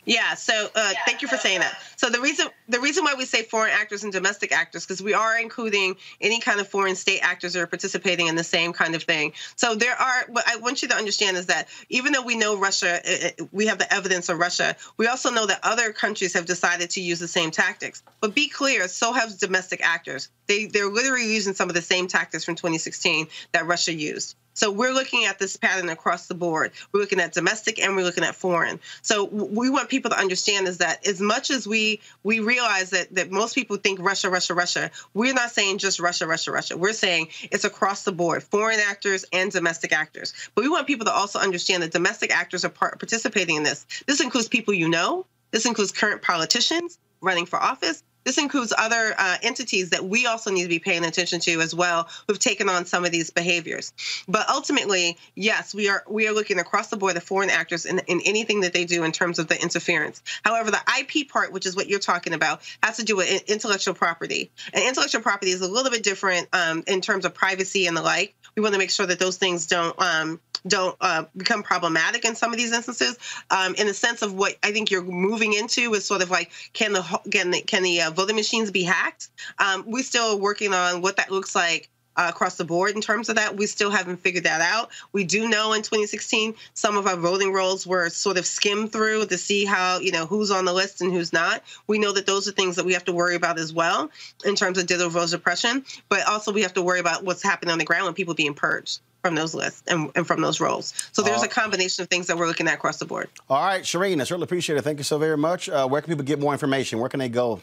Yeah. So uh, thank you for saying that. So the reason the reason why we say foreign actors and domestic actors because we are including any kind of foreign state actors that are participating in the same kind of thing. So there are. What I want you to understand is that even though we know Russia, uh, uh, we have the evidence of Russia. We also know that other countries have decided to use the same tactics. But be clear, so have domestic actors. They they're literally using some of the same tactics from 2016 that Russia used. So we're looking at this pattern across the board. We're looking at domestic and we're looking at foreign. So we want people to understand is that as much as we we realize that that most people think Russia, Russia, Russia, we're not saying just Russia, Russia, Russia. We're saying it's across the board, foreign actors and domestic actors. But we want people to also understand that domestic actors are part, participating in this. This includes people you know. This includes current politicians running for office. This includes other uh, entities that we also need to be paying attention to as well, who've taken on some of these behaviors. But ultimately, yes, we are we are looking across the board the foreign actors in, in anything that they do in terms of the interference. However, the IP part, which is what you're talking about, has to do with intellectual property. And intellectual property is a little bit different um, in terms of privacy and the like. We want to make sure that those things don't um, don't uh, become problematic in some of these instances. Um, in the sense of what I think you're moving into is sort of like can the can the, can the uh, voting machines be hacked? Um, we're still working on what that looks like. Uh, across the board in terms of that. We still haven't figured that out. We do know in 2016 some of our voting rolls were sort of skimmed through to see how, you know, who's on the list and who's not. We know that those are things that we have to worry about as well in terms of digital voter suppression, but also we have to worry about what's happening on the ground when people being purged from those lists and, and from those roles. So there's Uh, a combination of things that we're looking at across the board. All right, Shireen, I certainly appreciate it. Thank you so very much. Uh, where can people get more information? Where can they go?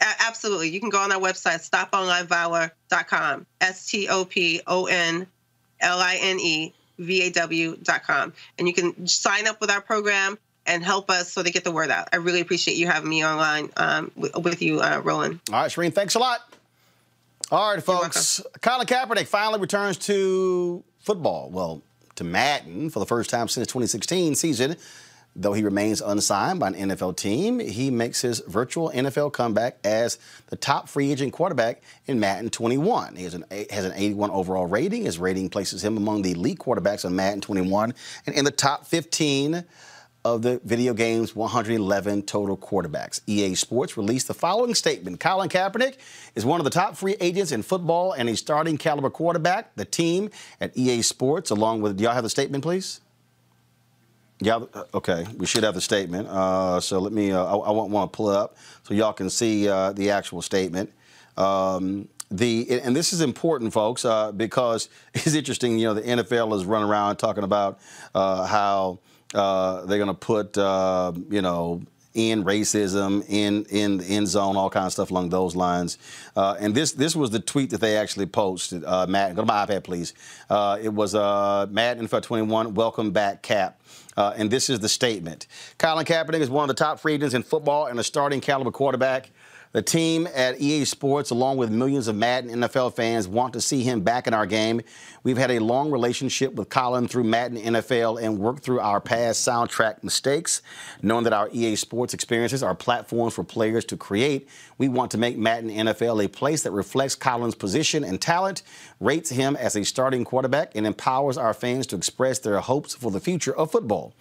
Absolutely. You can go on our website, stoponlinevaw.com, S T O P O N L I N E V A W.com. And you can sign up with our program and help us so they get the word out. I really appreciate you having me online um, with, with you, uh, Roland. All right, Shireen, thanks a lot. All right, folks. Colin Kaepernick finally returns to football. Well, to Madden for the first time since 2016 season. Though he remains unsigned by an NFL team, he makes his virtual NFL comeback as the top free agent quarterback in Madden 21. He has an, has an 81 overall rating. His rating places him among the elite quarterbacks on Madden 21 and in the top 15 of the video game's 111 total quarterbacks. EA Sports released the following statement Colin Kaepernick is one of the top free agents in football and a starting caliber quarterback. The team at EA Sports, along with, do y'all have the statement, please? Yeah. uh, Okay. We should have the statement. Uh, so let me. Uh, I, I want, to pull up so y'all can see uh, the actual statement. Um, the and this is important, folks, uh, because it's interesting. You know, the NFL is running around talking about uh, how they're going to put you know in racism in in the end zone, all kinds of stuff along those lines. Uh, and this this was the tweet that they actually posted. Uh, Matt, go to my iPad, please. Uh, it was Madden NFL 21. Welcome back, Cap. Uh, and this is the statement. Colin Kaepernick is one of the top free agents in football and a starting caliber quarterback. The team at EA Sports, along with millions of Madden NFL fans, want to see him back in our game. We've had a long relationship with Colin through Madden NFL and worked through our past soundtrack mistakes. Knowing that our EA Sports experiences are platforms for players to create, we want to make Madden NFL a place that reflects Colin's position and talent, rates him as a starting quarterback, and empowers our fans to express their hopes for the future of football.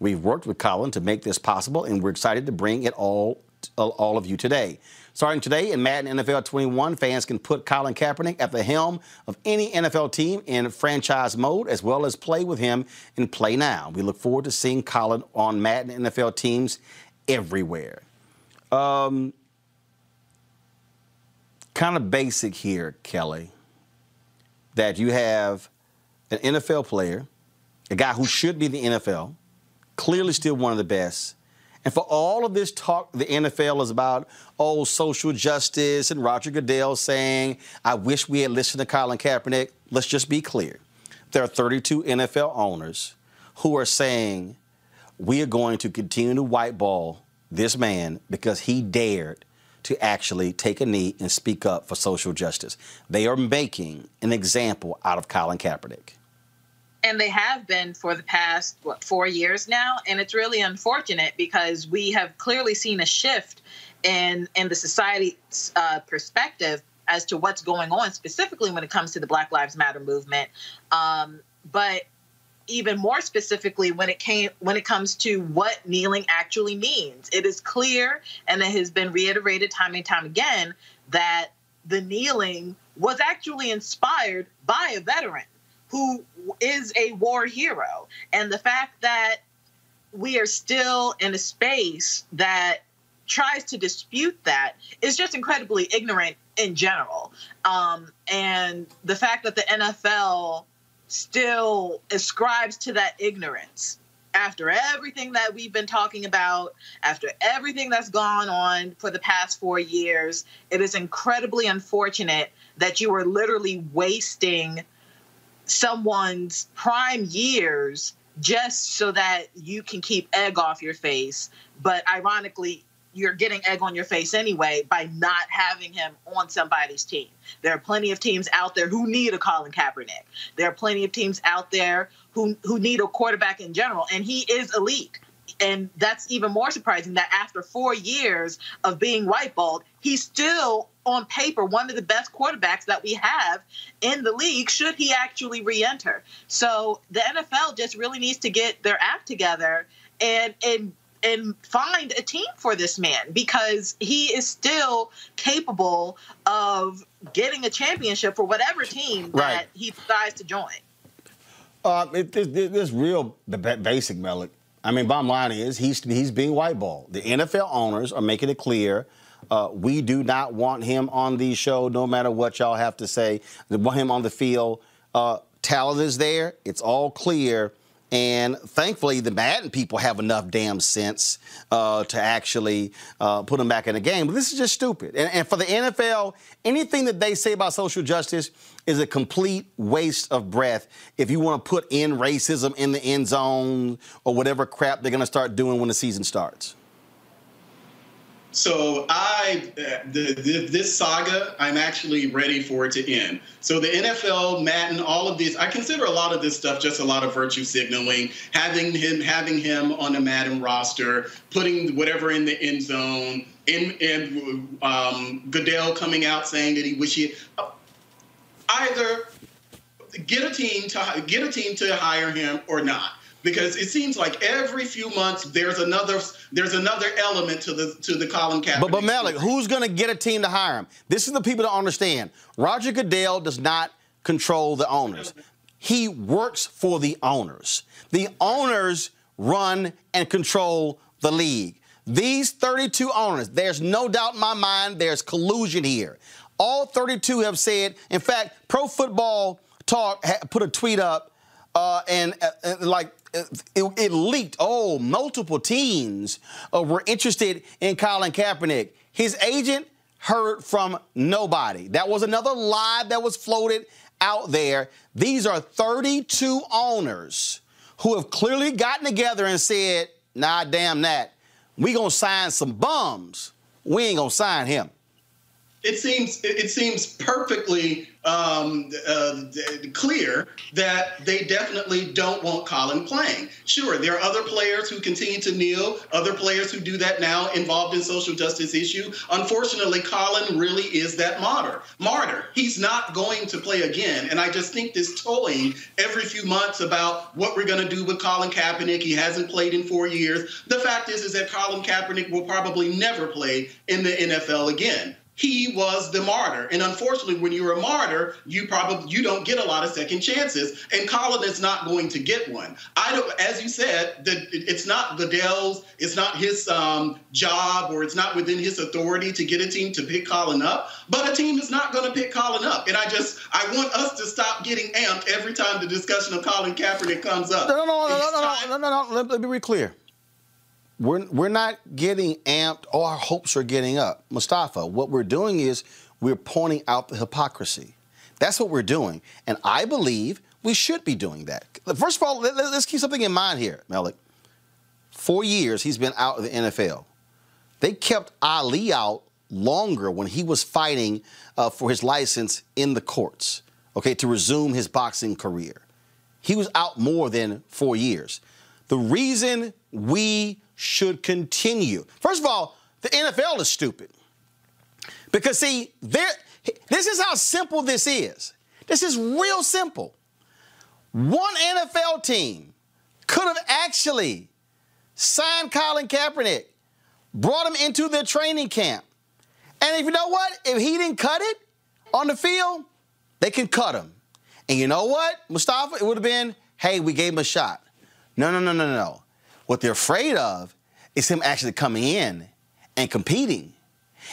We've worked with Colin to make this possible, and we're excited to bring it all all of you today. Starting today in Madden NFL 21, fans can put Colin Kaepernick at the helm of any NFL team in franchise mode, as well as play with him in Play Now. We look forward to seeing Colin on Madden NFL teams everywhere. Um, kind of basic here, Kelly, that you have an NFL player, a guy who should be the NFL, clearly still one of the best. And for all of this talk, the NFL is about, oh, social justice and Roger Goodell saying, I wish we had listened to Colin Kaepernick. Let's just be clear. There are 32 NFL owners who are saying, we are going to continue to whiteball this man because he dared to actually take a knee and speak up for social justice. They are making an example out of Colin Kaepernick and they have been for the past what four years now and it's really unfortunate because we have clearly seen a shift in in the society's uh, perspective as to what's going on specifically when it comes to the black lives matter movement. Um, but even more specifically when it came when it comes to what kneeling actually means. It is clear and it has been reiterated time and time again that the kneeling was actually inspired by a veteran who is a war hero. And the fact that we are still in a space that tries to dispute that is just incredibly ignorant in general. Um, and the fact that the NFL still ascribes to that ignorance after everything that we've been talking about, after everything that's gone on for the past four years, it is incredibly unfortunate that you are literally wasting someone's prime years just so that you can keep egg off your face. But ironically, you're getting egg on your face anyway by not having him on somebody's team. There are plenty of teams out there who need a Colin Kaepernick. There are plenty of teams out there who who need a quarterback in general, and he is elite. And that's even more surprising that after four years of being whiteballed, he's still on paper one of the best quarterbacks that we have in the league should he actually re-enter. So the NFL just really needs to get their act together and and and find a team for this man because he is still capable of getting a championship for whatever team that he decides to join. Uh, it, this, this real basic, Malik. I mean, bottom line is he's he's being whiteballed. The NFL owners are making it clear. Uh, we do not want him on the show, no matter what y'all have to say. We want him on the field. Uh, talent is there. It's all clear. And thankfully, the Madden people have enough damn sense uh, to actually uh, put him back in the game. But this is just stupid. And, and for the NFL, anything that they say about social justice is a complete waste of breath if you want to put in racism in the end zone or whatever crap they're going to start doing when the season starts. So I, uh, the, the, this saga, I'm actually ready for it to end. So the NFL, Madden, all of these, I consider a lot of this stuff just a lot of virtue signaling. Having him, having him on the Madden roster, putting whatever in the end zone, and and um, Goodell coming out saying that he wish he either get a team to get a team to hire him or not because it seems like every few months there's another there's another element to the to the Colin Kaepernick. But, but Malik, who's going to get a team to hire him? This is the people to understand. Roger Goodell does not control the owners. He works for the owners. The owners run and control the league. These 32 owners, there's no doubt in my mind there's collusion here. All 32 have said, in fact, Pro Football Talk put a tweet up uh, and uh, uh, like it, it, leaked. Oh, multiple teams uh, were interested in Colin Kaepernick. His agent heard from nobody. That was another lie that was floated out there. These are 32 owners who have clearly gotten together and said, nah, damn that. We gonna sign some bums. We ain't gonna sign him. It seems it seems perfectly um, uh, clear that they definitely don't want Colin playing. Sure, there are other players who continue to kneel, other players who do that now involved in social justice issue. Unfortunately, Colin really is that martyr. Martyr. He's not going to play again. And I just think this toying every few months about what we're going to do with Colin Kaepernick. He hasn't played in four years. The fact is, is that Colin Kaepernick will probably never play in the NFL again he was the martyr. And unfortunately, when you're a martyr, you probably you don't get a lot of second chances. And Colin is not going to get one. I don't, as you said, that it's not Goodell's, it's not his um, job, or it's not within his authority to get a team to pick Colin up. But a team is not going to pick Colin up. And I just I want us to stop getting amped every time the discussion of Colin Kaepernick comes up. No, no, no, no, no, no, no, no, no. Let, let me be clear we're, we're not getting amped or our hopes are getting up. Mustafa, what we're doing is we're pointing out the hypocrisy. That's what we're doing. And I believe we should be doing that. First of all, let, us keep something in mind here, Melik. Four years he's been out of the NFL. They kept Ali out longer when he was fighting uh, for his license in the courts, okay, to resume his boxing career. He was out more than four years. The reason we should continue. First of all, the NFL is stupid. Because, see, this is how simple this is. This is real simple. One NFL team could have actually signed Colin Kaepernick, brought him into their training camp. And if you know what? If he didn't cut it on the field, they can cut him. And you know what, Mustafa? It would have been, hey, we gave him a shot. No, no, no, no, no. What they're afraid of is him actually coming in and competing.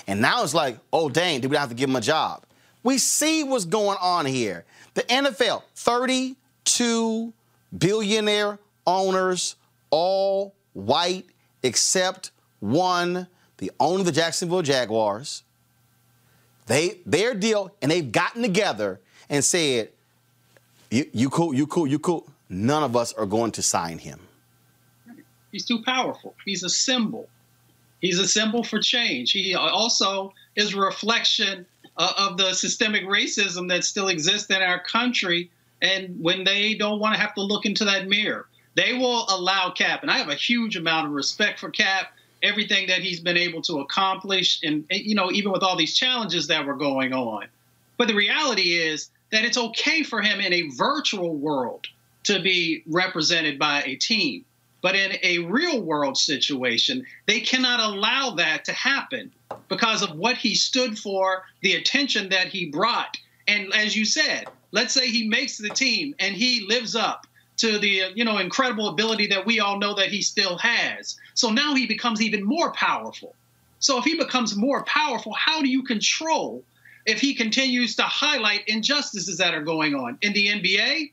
And now it's like, oh, dang, did we have to give him a job? We see what's going on here. The NFL, 32 billionaire owners, all white except one, the owner of the Jacksonville Jaguars. They their deal, and they've gotten together and said, you, you cool, you cool, you cool. None of us are going to sign him. He's too powerful. He's a symbol. He's a symbol for change. He also is a reflection uh, of the systemic racism that still exists in our country. And when they don't want to have to look into that mirror, they will allow Cap. And I have a huge amount of respect for Cap, everything that he's been able to accomplish, and, you know, even with all these challenges that were going on. But the reality is that it's okay for him in a virtual world to be represented by a team. But in a real world situation, they cannot allow that to happen because of what he stood for, the attention that he brought. And as you said, let's say he makes the team and he lives up to the you know incredible ability that we all know that he still has. So now he becomes even more powerful. So if he becomes more powerful, how do you control if he continues to highlight injustices that are going on in the NBA?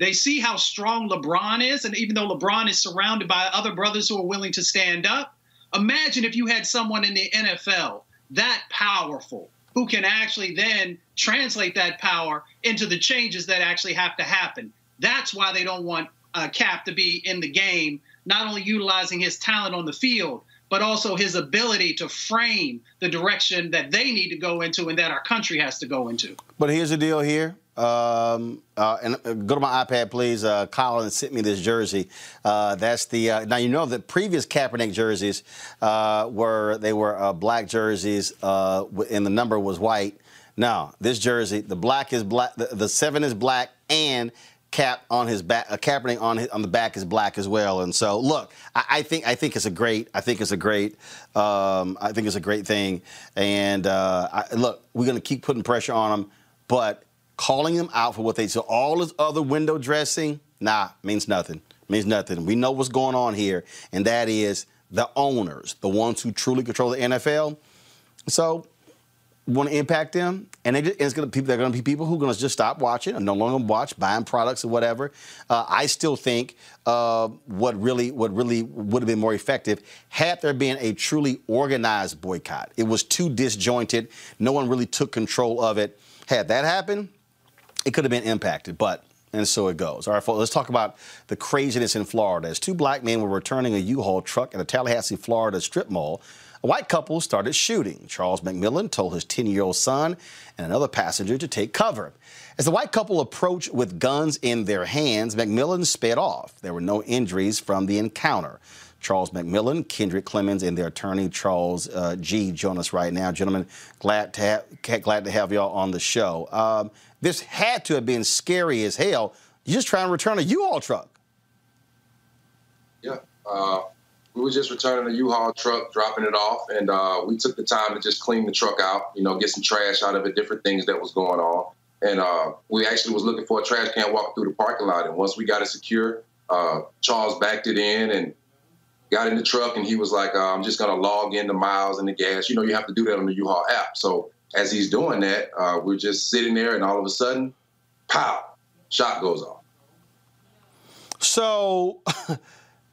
They see how strong LeBron is, and even though LeBron is surrounded by other brothers who are willing to stand up, imagine if you had someone in the NFL that powerful who can actually then translate that power into the changes that actually have to happen. That's why they don't want uh, Cap to be in the game, not only utilizing his talent on the field, but also his ability to frame the direction that they need to go into and that our country has to go into. But here's the deal here. Um, uh, and uh, go to my iPad, please. Uh, Colin sent me this jersey. Uh, that's the uh, now you know the previous Kaepernick jerseys uh, were they were black jerseys, and the number was white. Now this jersey, the black is black, the, the seven is black, and cap on his back, Kaepernick on his, on the back is black as well. And so, look, I, I think I think it's a great, I think it's a great, um, I think it's a great thing. And uh, I, look, we're to keep putting pressure on him, but calling them out for what they so all this other window dressing, nah, means nothing. Means nothing. We know what's going on here, and that is the owners, the ones who truly control the NFL. So want to impact them, and they, it's going to. They're going to be people who are going to just stop watching and no longer watch, buying products or whatever. Uh, I still think uh, what really, what really would have been more effective had there been a truly organized boycott. It was too disjointed. No one really took control of it. Had that happened, it could have been impacted, but. And so it goes. All right, folks, let's talk about the craziness in Florida. As two black men were returning a U-Haul truck at a Tallahassee, Florida strip mall, a white couple started shooting. Charles McMillan told his 10 year old son and another passenger to take cover. As the white couple approached with guns in their hands, McMillan sped off. There were no injuries from the encounter. Charles McMillan, Kendrick Clemens, and their attorney Charles uh, G. join us right now, gentlemen. Glad to have glad to have y'all on the show. Um, this had to have been scary as hell. You're just trying to return a U-Haul truck. Yeah. Uh, we were just returning a U-Haul truck, dropping it off, and uh, we took the time to just clean the truck out, you know, get some trash out of it, different things that was going on. And uh, we actually was looking for a trash can walking through the parking lot. And once we got it secure, uh, Charles backed it in and got in the truck, and he was like, uh, "I'm just gonna log in the miles and the gas." You know, you have to do that on the U-Haul app. So as he's doing that, uh, we're just sitting there, and all of a sudden, pow, shot goes off. So.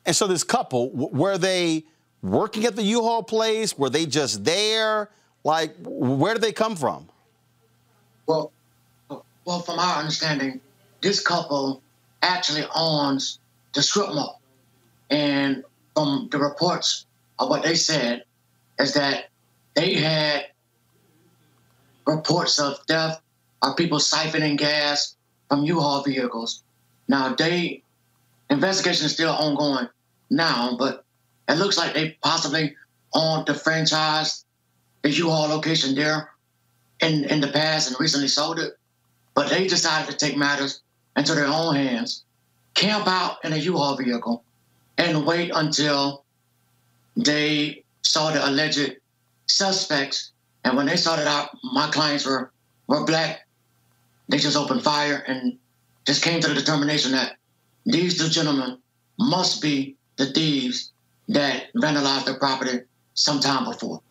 And so this couple, were they working at the U-Haul place? Were they just there? Like, where did they come from? Well, well, from our understanding, this couple actually owns the strip mall. And from the reports of what they said is that they had reports of death of people siphoning gas from U-Haul vehicles. Now they investigation is still ongoing, now, but it looks like they possibly owned the franchise, the U-Haul location there in, in the past and recently sold it. But they decided to take matters into their own hands, camp out in a U-Haul vehicle, and wait until they saw the alleged suspects. And when they saw that my clients were, were black, they just opened fire and just came to the determination that these two gentlemen must be the thieves that vandalized the property sometime before.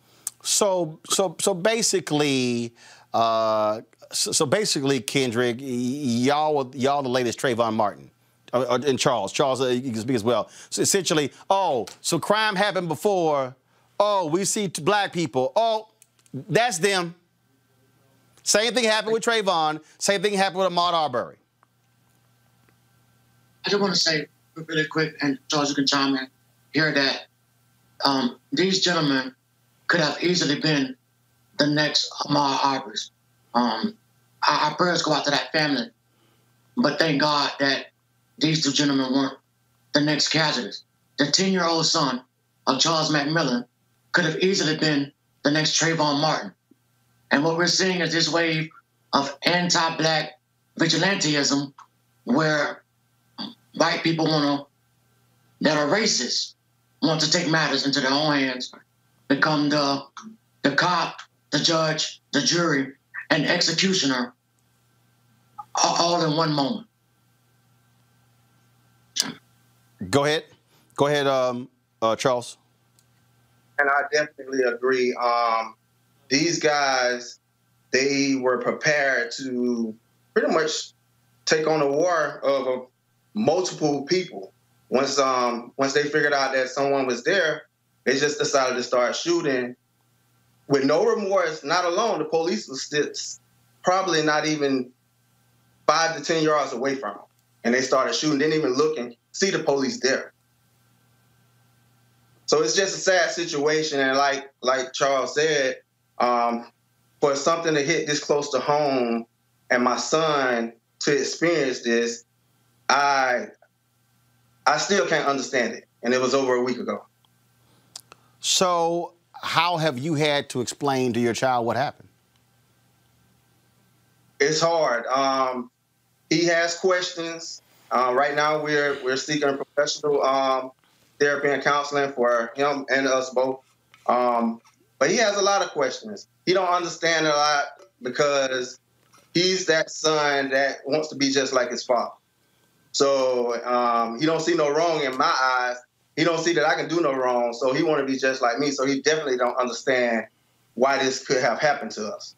So, so, so basically, uh, so, so, basically, Kendrick, y'all, y'all the latest Trayvon Martin. Uh, uh, and Charles, Charles, uh, you can speak as well. So essentially, oh, so crime happened before. Oh, we see black people. Oh, that's them. Same thing happened with Trayvon. Same thing happened with Ahmaud Arbery. I just want to say really quick, and Charles, you can chime in here that um, these gentlemen could have easily been the next Ahmaud Arbery's. Um, our, our prayers go out to that family, but thank God that these two gentlemen weren't the next casualties. The 10 year old son of Charles McMillan could have easily been the next Trayvon Martin. And what we're seeing is this wave of anti black vigilantism where white people want to, that are racist, want to take matters into their own hands, become the, the cop, the judge, the jury, and executioner all in one moment. Go ahead. Go ahead, um, uh, Charles. And I definitely agree. Um, these guys, they were prepared to pretty much take on a war of a multiple people. Once um once they figured out that someone was there, they just decided to start shooting with no remorse. Not alone, the police was still probably not even five to ten yards away from them, and they started shooting. Didn't even look and see the police there. So it's just a sad situation, and like like Charles said, um, for something to hit this close to home, and my son to experience this, I I still can't understand it. And it was over a week ago. So how have you had to explain to your child what happened? It's hard. Um, he has questions. Uh, right now, we're we're seeking professional um, therapy and counseling for him and us both. Um, but he has a lot of questions. He don't understand a lot because he's that son that wants to be just like his father. So um, he don't see no wrong in my eyes. He don't see that I can do no wrong. So he want to be just like me. So he definitely don't understand why this could have happened to us.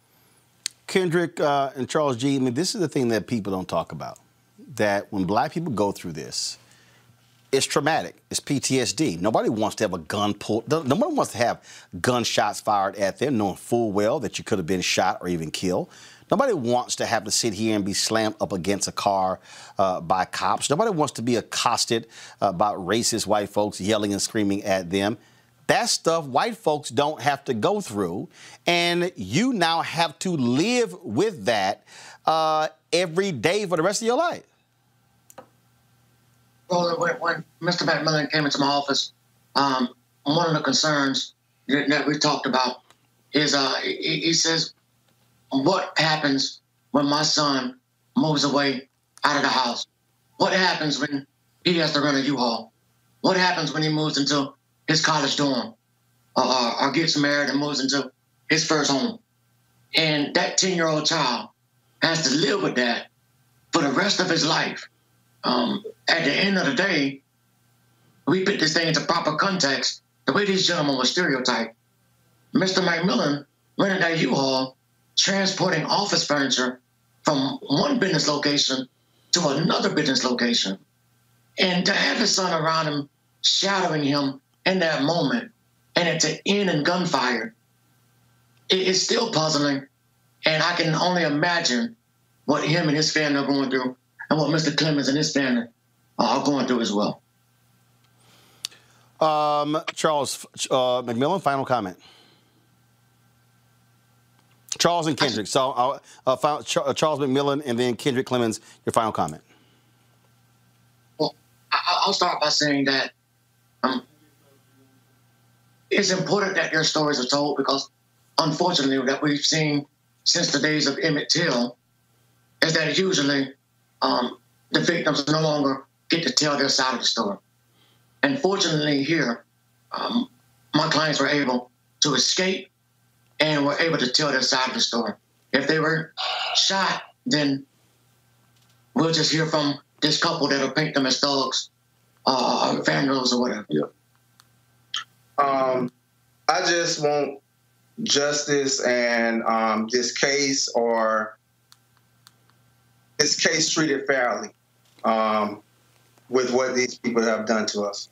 Kendrick uh, and Charles G. I mean, this is the thing that people don't talk about. That when black people go through this, it's traumatic. It's PTSD. Nobody wants to have a gun pulled. no- Nobody wants to have gunshots fired at them, knowing full well that you could have been shot or even killed. Nobody wants to have to sit here and be slammed up against a car uh, by cops. Nobody wants to be accosted uh, by racist white folks yelling and screaming at them. That stuff white folks don't have to go through. And you now have to live with that uh, every day for the rest of your life. Well, when, when Mr. McMillan came into my office, um, one of the concerns that, we talked about is uh, he, he says, "What happens when my son moves away out of the house? What happens when he has to run a U-Haul? What happens when he moves into his college dorm, or, or, gets married and moves into his first home? And that ten-year-old child has to live with that for the rest of his life." Um, at the end of the day, we put this thing into proper context. The way these gentlemen were stereotyped, Mr. McMillan rented that U-Haul, transporting office furniture from one business location to another business location, and to have his son around him, shadowing him in that moment, and it to end in gunfire, it is still puzzling, and I can only imagine what him and his family are going through and what Mr. Clemens and his family are going through as well. Um, Charles uh, McMillan, final comment. Charles and Kendrick. So, uh, uh, uh, Charles McMillan and then Kendrick Clemens, your final comment. Well, I'll start by saying that um, it's important that their stories are told because, unfortunately, that we've seen since the days of Emmett Till is that usually um, the victims no longer get to tell their side of the story. And fortunately, here, um, my clients were able to escape and were able to tell their side of the story. If they were shot, then we'll just hear from this couple that'll paint them as thugs, uh, or vandals, or whatever. Um, I just want justice and um, this case or this case treated fairly um, with what these people have done to us.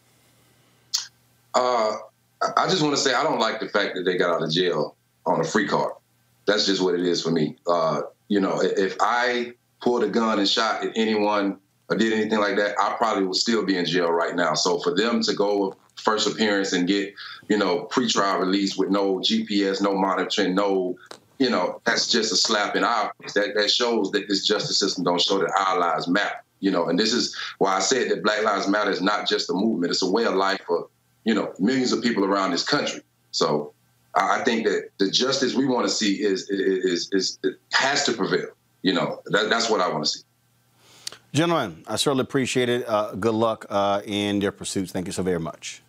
Uh, I just want to say I don't like the fact that they got out of jail on a free card. That's just what it is for me. Uh, you know, if I pulled a gun and shot at anyone or did anything like that, I probably would still be in jail right now. So for them to go first appearance and get, you know, pretrial release with no GPS, no monitoring, no, you know, that's just a slap in our face. That that shows that this justice system don't show that our lives matter. You know, and this is why I said that Black Lives Matter is not just a movement; it's a way of life for you know millions of people around this country. So I I think that the justice we want to see is is is, is has to prevail. You know, that, that's what I want to see. Gentlemen, I certainly appreciate it. Uh, good luck uh, in your pursuits. Thank you so very much.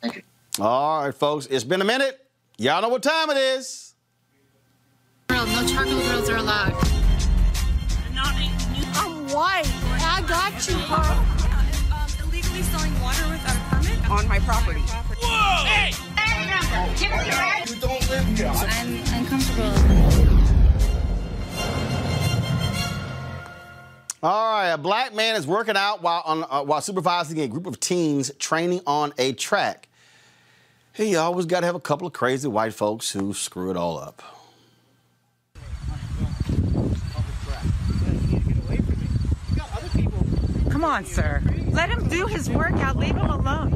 Thank you. All right, folks, it's been a minute. Y'all know what time it is. No charcoal grills are allowed. I'm white. I got you, huh? illegally selling water without a permit On my property. Whoa! Hey! You don't live here. I'm uncomfortable. All right, a black man is working out while on, uh, while supervising a group of teens training on a track. Hey, you always got to have a couple of crazy white folks who screw it all up. Come on, sir. Let him do his workout. Leave him alone.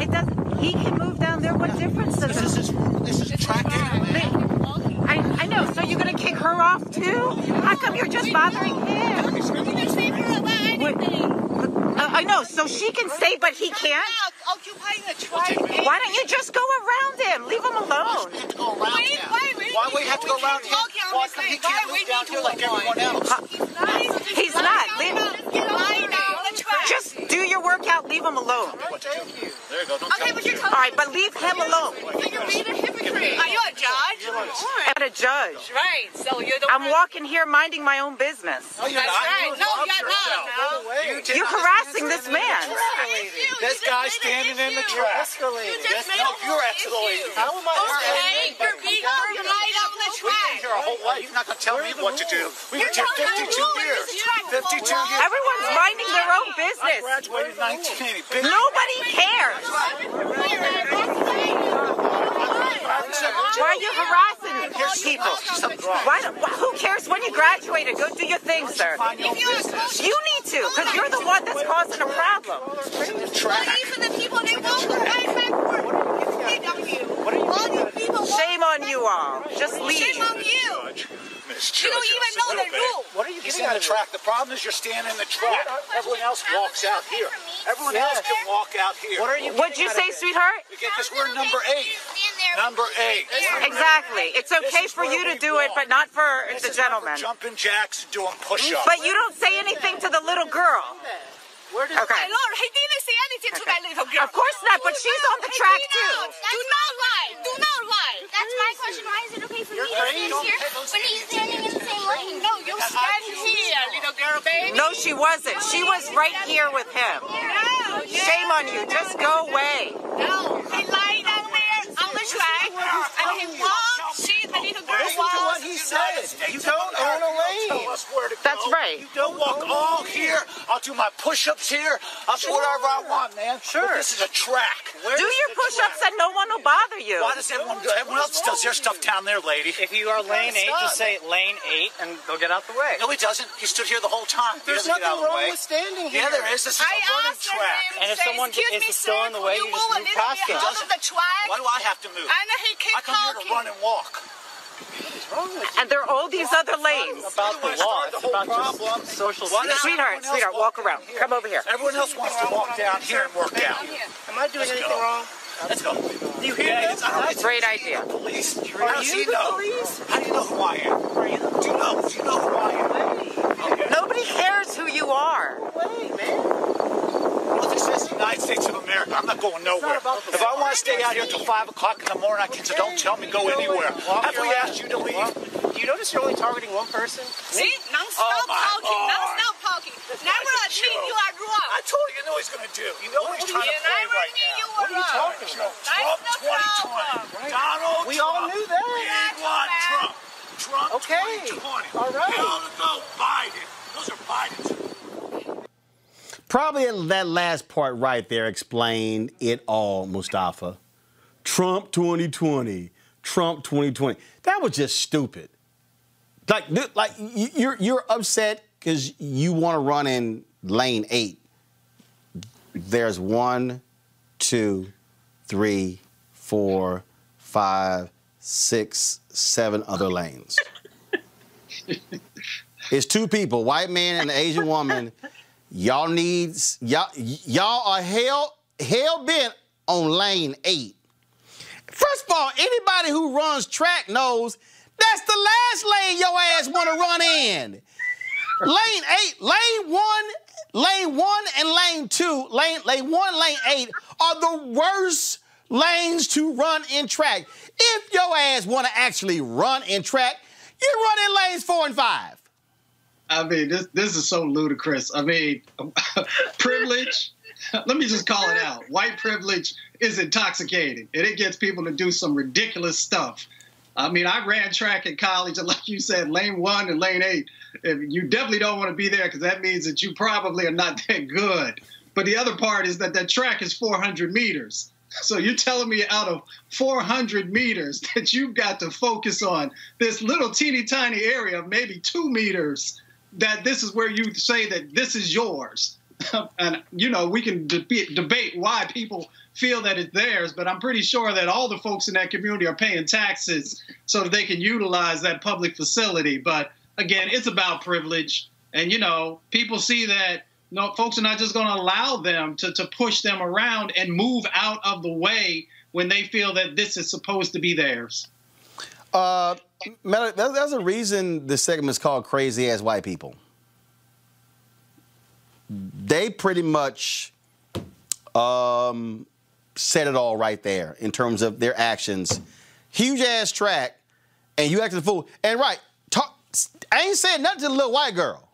It doesn't. He can move down there. What difference does it? This is this is track. I, I know. So you're gonna kick her off too? How come you're just bothering him? Wait, uh, I know. So she can stay, but he can't. Occupying the track. Why don't you just go around him? Leave him alone. Why, why, we, Why we have to go around him? Why he can't move down here like everyone else? He's not. Leave Just do your workout. Leave him alone. Thank you. There you go. Okay, but you're All right, but leave him alone. You're being a hypocrite. Are you a judge? But a judge. Right. So you're the I'm walking here minding my own business. No, you're That's not. right. You No, involved you're not. yourself. No. You did You're harassing this man. This guy standing in the track. This, no, you're escalating. How am I Okay, you're being right on the track. We've been here our whole life. You're not going to tell me what to do. We've been here 52 years. 52 years. Everyone's minding their own business. I graduated 1980. Nobody cares. Why are you harassing people? Why, who cares when you graduated? Go do your thing, sir. You need to, because you're the one that's causing a problem. These are the people they won't go right backward. All you Shame on you all. Just leave. Shame on you. You don't even know the rule. What are you getting on the track? The problem is you're standing in the track. Everyone else walks out here. Everyone else can walk out here. What are you What'd you say, sweetheart? Because we're number eight. Number eight. Exactly. It's okay for you to do it, but not for the gentleman. Jumping jacks and doing push-ups. But you don't say anything to the little girl. Okay. My lord, he didn't say anything to that little girl. Of course not, but she's on the track did too. not. Do not lie. Do not lie. That's my question. Why is it okay for me to stand here when he's standing in the same lane? No, you stand here, little girl, baby. No, she wasn't. She was right here with him. No, Shame on you. Just go away. No, he lied down there on the track, and he walked. She, the little girl, Listen to what he says. You don't own a lane. Tell us where to go. That's right. You don't walk all here. I'll do my push-ups here. I'll do whatever I want, man. Sure. This is a track. Do your push-ups and no one will bother you. Why does everyone do? Everyone else does their stuff down there, lady. If you are lane eight, just say lane eight, and they'll get out the way. No, he doesn't. He stood here the whole time. There's doesn't get out of nothing the wrong way. with standing Yeah, here. there is. This is I a running track. And if someone "Excuse is still in the way, could you just move a move little past bit them. out of the track. Why do I have to move? And he kept I come here to talking. run and walk. And there are all these other lanes. About the law, it's about problem. just social Why Sweetheart, sweetheart, walk around. here? Come over here. Everyone else wants to walk down here and work out. Am I doing anything wrong? Let's go. Do you hear Yeah, this? it's- I- Great idea. Police. Are How you the know? police? How do you know who I am? Do you know? Do you know who I am? Nobody cares who you are. Well, this the United States of America. I'm not going nowhere. If I want to stay out here until 5 o'clock in the morning, I can, so don't tell me go anywhere. Have we asked you to leave? Do you notice you're only targeting one person? See, non-stop Oh, talking, Lord. non-stop talking. Never guy's a admit joke. you are wrong. I told you, you know what he's going to do. You know what he's trying to And play I right already knew now. you were wrong. Trump 2020. Donald We all knew that. We want Trump. Trump Okay. 2020. All right. Hell to Biden. Those are Biden's. Probably that last part right there explained it all, Mustafa. Trump 2020, Trump 2020. That was just stupid. Like, like you're you're upset because you want to run in lane eight. There's one, two, three, four, five, six, seven other lanes. it's two people, white man and an Asian woman. Y'all needs y'all y'all are hell hell bent on lane eight. First of all, anybody who runs track knows that's the last lane your ass want to run in. Lane eight, lane one, lane one, and lane two, lane lane one, lane eight are the worst lanes to run in track. If your ass want to actually run in track, you run in lanes four and five. I mean, this this is so ludicrous. I mean, privilege. Let me just call it out. White privilege is intoxicating, and it gets people to do some ridiculous stuff. I mean, I ran track in college, and like you said, lane one and lane eight. You definitely don't want to be there because that means that you probably are not that good. But the other part is that that track is 400 meters. So you're telling me out of 400 meters that you've got to focus on this little teeny tiny area of maybe two meters that this is where you say that this is yours. and, you know, we can deb- debate why people feel that it's theirs, but I'm pretty sure that all the folks in that community are paying taxes so that they can utilize that public facility. But again, it's about privilege. And, you know, people see that no, folks are not just going to allow them to, to push them around and move out of the way when they feel that this is supposed to be theirs. Uh, There- there's a reason this segment is called Crazy Ass White People. They pretty much um, said it all right there in terms of their actions. Huge ass track, and you acting a fool. And right, talk. I ain't saying nothing to the little white girl.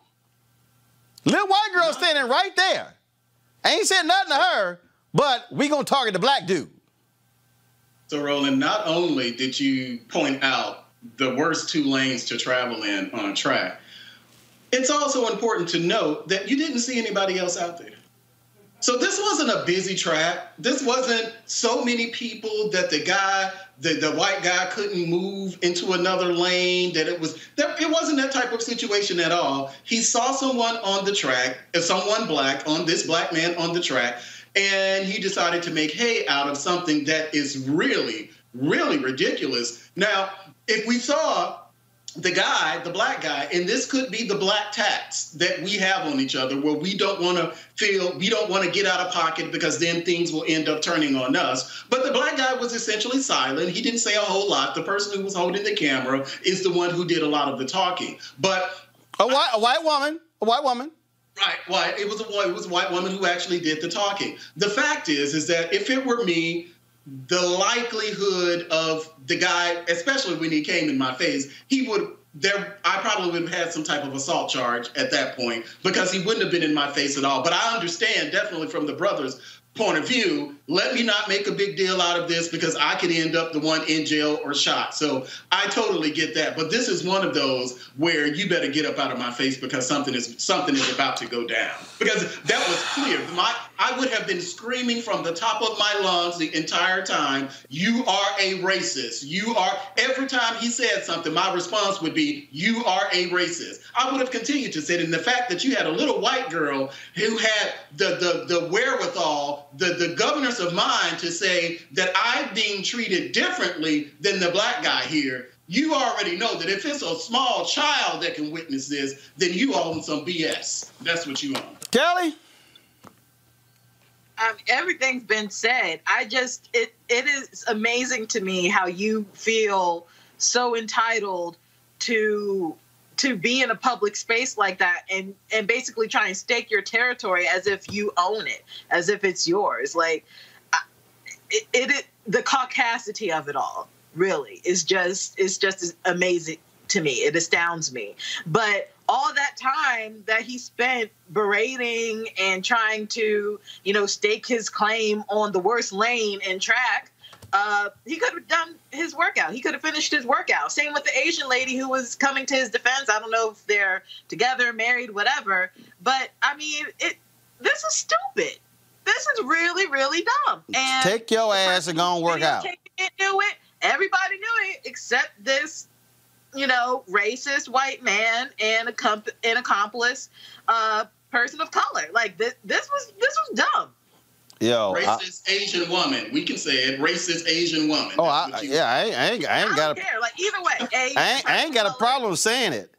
Little white girl standing right there. I ain't saying nothing to her, but we gonna target the black dude. So, Roland, not only did you point out the worst two lanes to travel in on a track, it's also important to note that you didn't see anybody else out there. So this wasn't a busy track. This wasn't so many people that the guy, the, the white guy couldn't move into another lane, that it was that it wasn't that type of situation at all. He saw someone on the track, uh, someone black on this black man on the track, and he decided to make hay out of something that is really, really ridiculous. Now, if we saw the guy, the black guy, and this could be the black tax that we have on each other, where we don't want to feel, we don't want to get out of pocket because then things will end up turning on us. But the black guy was essentially silent. He didn't say a whole lot. The person who was holding the camera is the one who did a lot of the talking. But a white, a white woman, a white woman. Right, white. It was a it was a white woman who actually did the talking. The fact is, is that if it were me, the likelihood of the guy, especially when he came in my face, he would there I probably would have had some type of assault charge at that point because he wouldn't have been in my face at all. But I understand definitely from the brothers point of view, let me not make a big deal out of this because I could end up the one in jail or shot. So I totally get that. But this is one of those where you better get up out of my face because something is something is about to go down. Because that was clear. My I would have been screaming from the top of my lungs the entire time, you are a racist. You are every time he said something, my response would be, You are a racist. I would have continued to say it. And the fact that you had a little white girl who had the the, the wherewithal, the, the governance of mind to say that I'm being treated differently than the black guy here, you already know that if it's a small child that can witness this, then you own some BS. That's what you own. Kelly? um, everything's been said. I just it it is amazing to me how you feel so entitled to to be in a public space like that and and basically try and stake your territory as if you own it, as if it's yours. Like I- it, it, the caucasity of it all really is just is just amazing to me. It astounds me. But all that time that he spent berating and trying to, you know, stake his claim on the worst lane in track, uh, he could have done his workout. He could have finished his workout. Same with the Asian lady who was coming to his defense. I don't know if they're together, married, whatever. But I mean, it. This is stupid. This is really, really dumb. And Take your ass and go and work out. Can't do it. Everybody knew it except this you know, racist white man and a comp- an accomplice uh, person of color. Like this, this was this was dumb. Yo, I- Racist Asian woman. We can say it. Racist Asian woman. oh, I, yeah, I ain't, I ain't, I ain't got a, Care. Like either way, a I ain't, I ain't got a problem saying it.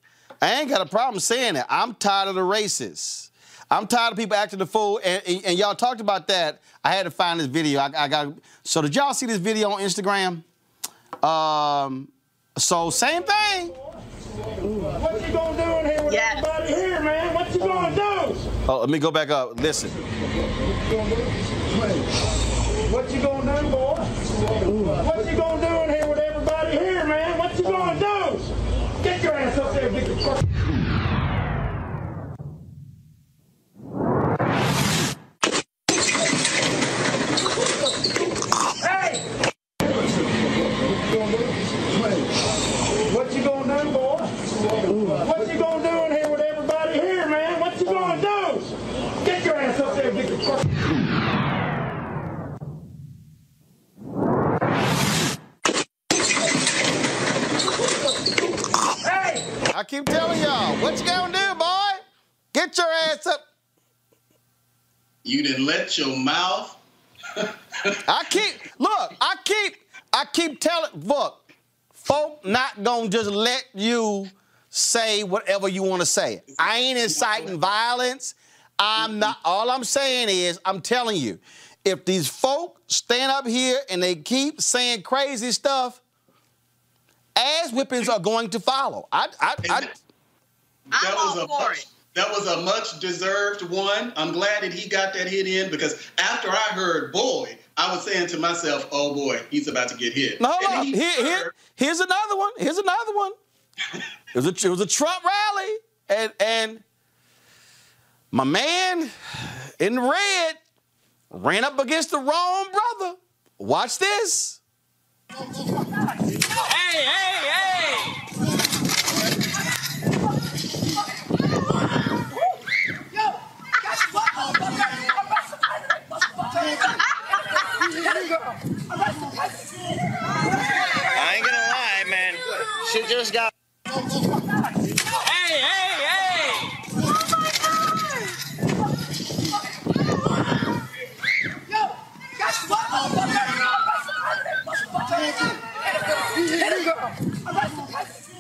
I ain't got a problem saying it. I'm tired of the racists. I'm tired of people acting the fool. And, and, and y'all talked about that. I had to find this video. I, I got. So did y'all see this video on Instagram? Um. So same thing. What you gonna do in here with everybody here, man? What you gonna do? Oh, let me go back up. Listen. What you gonna do, boy? What your mouth. I keep look. I keep. I keep telling. Look, folk not gonna just let you say whatever you want to say. I ain't inciting violence. I'm not. All I'm saying is, I'm telling you, if these folk stand up here and they keep saying crazy stuff, ass whippings are going to follow. I. I. I That was a much, that was a much deserved one. I'm glad that he got that hit in because after I heard boy, I was saying to myself, "Oh boy, he's about to get hit." No, hold on. he Here, here, here's another one. Here's another one. It was a, it was a Trump rally, and and my man in red ran up against the wrong brother. Watch this. Hey, hey, hey! I ain't gonna lie, man. She just got. Hey, hey, hey!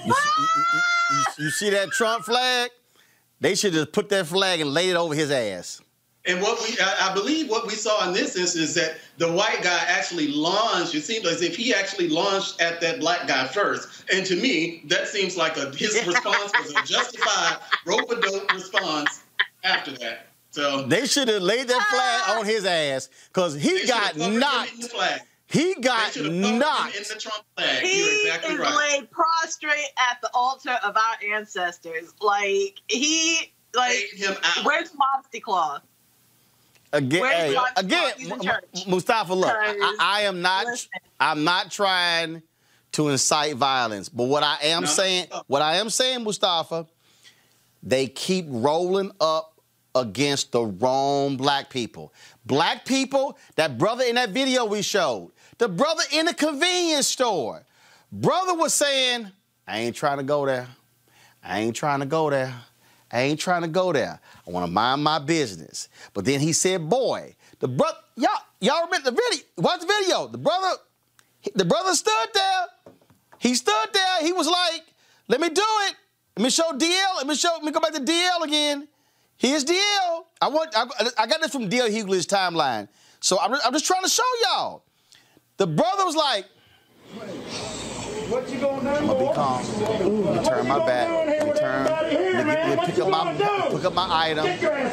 You, you- you see that Trump flag? They should just put that flag and lay it over his ass. And what we, I I believe, what we saw in this instance is that the white guy actually launched. It seemed as if he actually launched at that black guy first. And to me, that seems like a his response was a justified rope a dope response after that. So They should have laid that flag on his ass because he got knocked. He got knocked. in the Trump flag. He exactly is right. laid prostrate at the altar of our ancestors. Like he, like where's Modesty Clause? Again, Where's hey, again, Clark? He's in M- church. M- Mustafa, look, I, I am not, I'm not trying to incite violence, but what I am saying, what I am saying, Mustafa, they keep rolling up against the wrong black people. Black people, that brother in that video we showed, the brother in the convenience store, brother was saying, I ain't trying to go there. I ain't trying to go there. I ain't trying to go there. I want to mind my business. But then he said, boy, the brother, y'all, y'all remember the video? Watch the video. The brother, the brother stood there. He stood there. He was like, let me do it. Let me show DL. Let me show, let me go back to DL again. Here's DL. I want, I, I got this from DL Hughley's timeline. So I'm, I'm just trying to show y'all. The brother was like, What you gonna do? I'm gonna be calm. Me turn my back. Let me turn. Let me, let me pick up my pick up my item.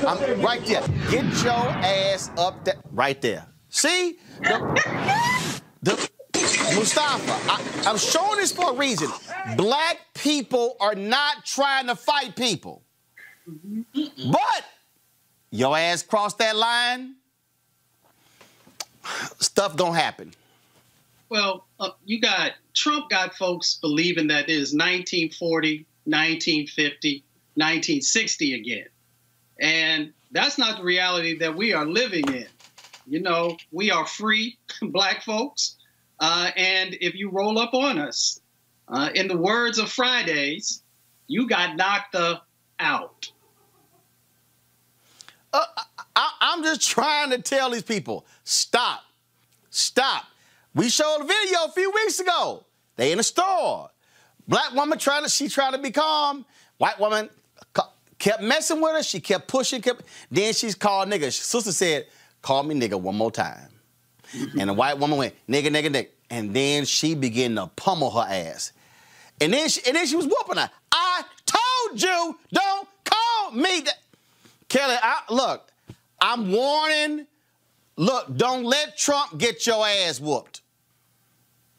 I'm right there. Get your ass up there. Right there. See? The, the, Mustafa, I, I'm showing this for a reason. Black people are not trying to fight people. But your ass crossed that line, stuff gonna happen. Well, uh, you got Trump got folks believing that it is 1940, 1950, 1960 again. And that's not the reality that we are living in. You know, we are free black folks. Uh, and if you roll up on us, uh, in the words of Fridays, you got knocked the out. I, I'm just trying to tell these people stop, stop. We showed a video a few weeks ago. They in a store. Black woman trying to, she trying to be calm. White woman kept messing with her. She kept pushing. Kept, then she's called nigga. Sister said, "Call me nigga one more time." and the white woman went nigga, nigga, nigga. And then she began to pummel her ass. And then she, and then she was whooping her. I told you, don't call me that. Kelly, I, look, I'm warning. Look, don't let Trump get your ass whooped.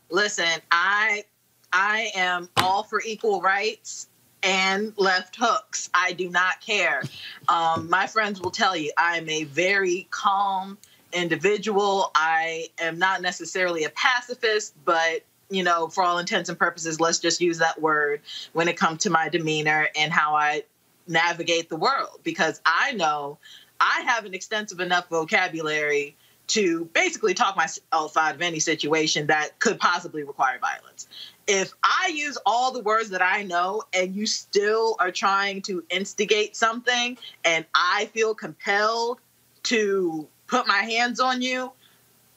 Listen, I I am all for equal rights and left hooks. I do not care. Um, my friends will tell you I'm a very calm individual. I am not necessarily a pacifist, but you know, for all intents and purposes, let's just use that word when it comes to my demeanor and how I navigate the world because I know I have an extensive enough vocabulary to basically talk myself out of any situation that could possibly require violence. If I use all the words that I know and you still are trying to instigate something and I feel compelled to put my hands on you,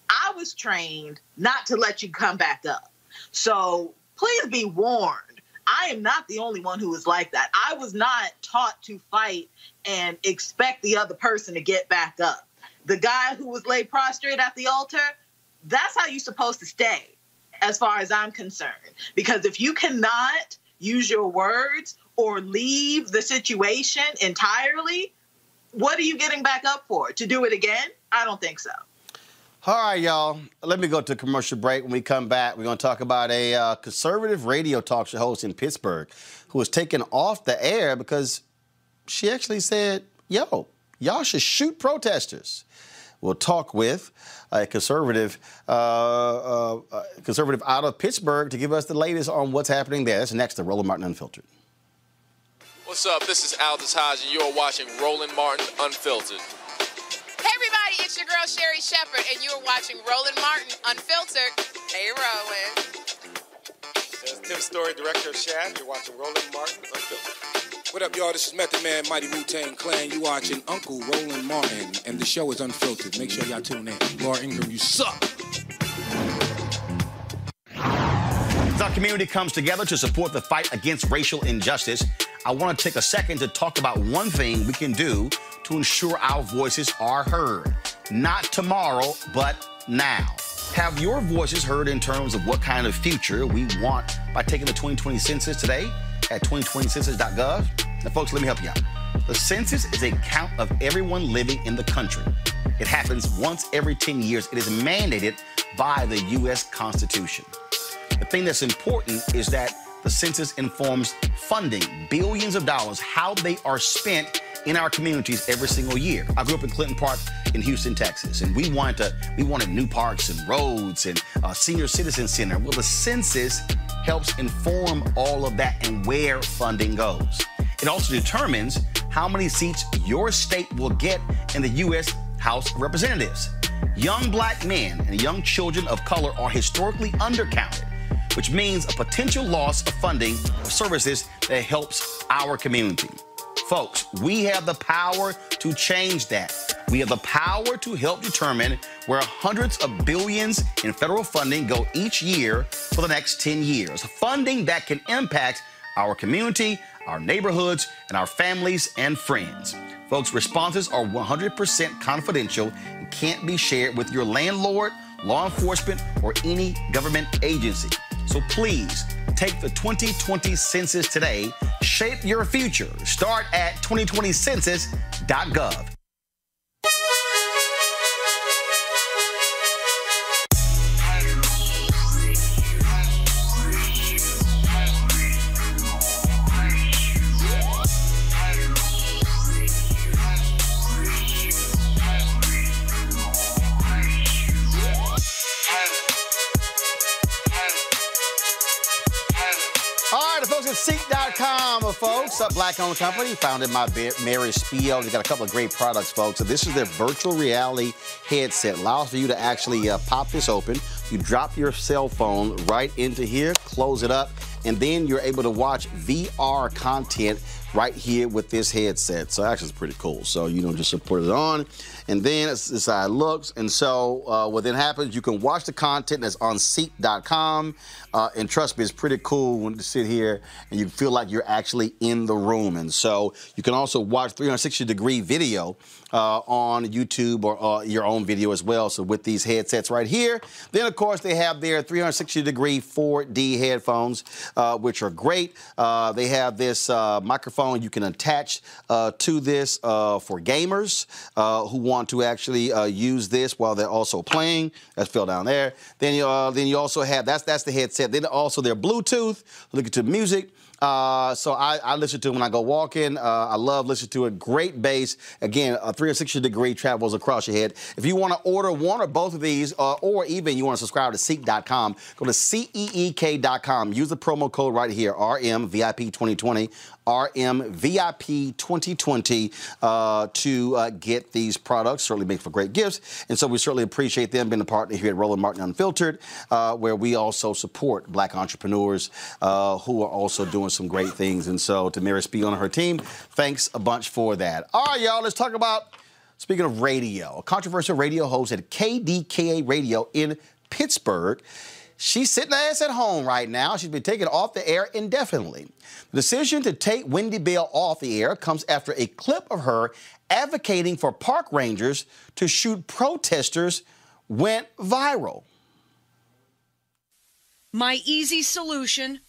I was trained not to let you come back up. So please be warned. I am not the only one who is like that. I was not taught to fight and expect the other person to get back up. The guy who was laid prostrate at the altar, that's how you're supposed to stay, as far as I'm concerned. Because if you cannot use your words or leave the situation entirely, what are you getting back up for? To do it again? I don't think so. All right, y'all. Let me go to commercial break. When we come back, we're going to talk about a uh, conservative radio talk show host in Pittsburgh who was taken off the air because she actually said, yo, y'all should shoot protesters. We'll talk with a conservative, uh, uh, uh, conservative out of Pittsburgh to give us the latest on what's happening there. That's next to Roland Martin Unfiltered. What's up? This is Aldis Hodge, and you're watching Roland Martin Unfiltered. Hey everybody, it's your girl Sherri Shepherd, and you're watching Roland Martin Unfiltered. Hey Roland. This is Tim Story, director of Shaft. You're watching Roland Martin Unfiltered. What up, y'all? This is Method Man, Mighty Wu Tang Clan. You watching Uncle Roland Martin, and the show is unfiltered. Make sure y'all tune in. Laura Ingraham, you suck. Our community comes together to support the fight against racial injustice, I want to take a second to talk about one thing we can do to ensure our voices are heard. Not tomorrow, but now. Have your voices heard in terms of what kind of future we want by taking the 2020 census today at 2020census.gov? Now, folks, let me help you out. The census is a count of everyone living in the country. It happens once every 10 years. It is mandated by the U.S. Constitution. The thing that's important is that the census informs funding, billions of dollars, how they are spent in our communities every single year. I grew up in Clinton Park in Houston, Texas, and we wanted to, we wanted new parks and roads and a senior citizen center. Well, the census helps inform all of that and where funding goes. It also determines how many seats your state will get in the U.S. House of Representatives. Young black men and young children of color are historically undercounted which means a potential loss of funding of services that helps our community. Folks, we have the power to change that. We have the power to help determine where hundreds of billions in federal funding go each year for the next 10 years. Funding that can impact our community, our neighborhoods, and our families and friends. Folks, responses are 100% confidential and can't be shared with your landlord, law enforcement, or any government agency. So please take the 2020 census today. Shape your future. Start at 2020census.gov. Folks, a black-owned company founded by Mary Spio. They got a couple of great products, folks. So this is their virtual reality headset. Allows for you to actually uh, pop this open. You drop your cell phone right into here, close it up, and then you're able to watch VR content right here with this headset. So actually, it's pretty cool. So you know, just put it on, and then it's, is how it looks. And so uh, what then happens? You can watch the content that's on CEEK.com, uh, and trust me, it's pretty cool when you sit here and you feel like you're actually in the room. And so you can also watch 360 degree video uh, on YouTube or uh, your own video as well. So with these headsets right here, then of course they have their 360 degree 4D headphones, uh, which are great. Uh, they have this microphone you can attach to this for gamers who want to actually uh, use this while they're also playing. That fell down there. Then you uh, then you also have that's that's the headset. Then also their Bluetooth. Looking to music. Uh, so I, I listen to it when I go walking. Uh, I love listening to it. Great bass. Again, a 360 degree travels across your head. If you want to order one or both of these, uh, or even you want to subscribe to CEEK.com, go to CEEK.com. Use the promo code right here, RMVIP2020. RMVIP 2020 uh, to uh, get these products. Certainly make for great gifts. And so we certainly appreciate them being a partner here at Roland Martin Unfiltered, uh, where we also support black entrepreneurs uh, who are also doing some great things. And so to Mary Spio and her team, thanks a bunch for that. All right, y'all, let's talk about, speaking of radio, a controversial radio host at KDKA Radio in Pittsburgh. She's sitting ass at home right now. She's been taken off the air indefinitely. The decision to take Wendy Bell off the air comes after a clip of her advocating for park rangers to shoot protesters went viral. My easy solution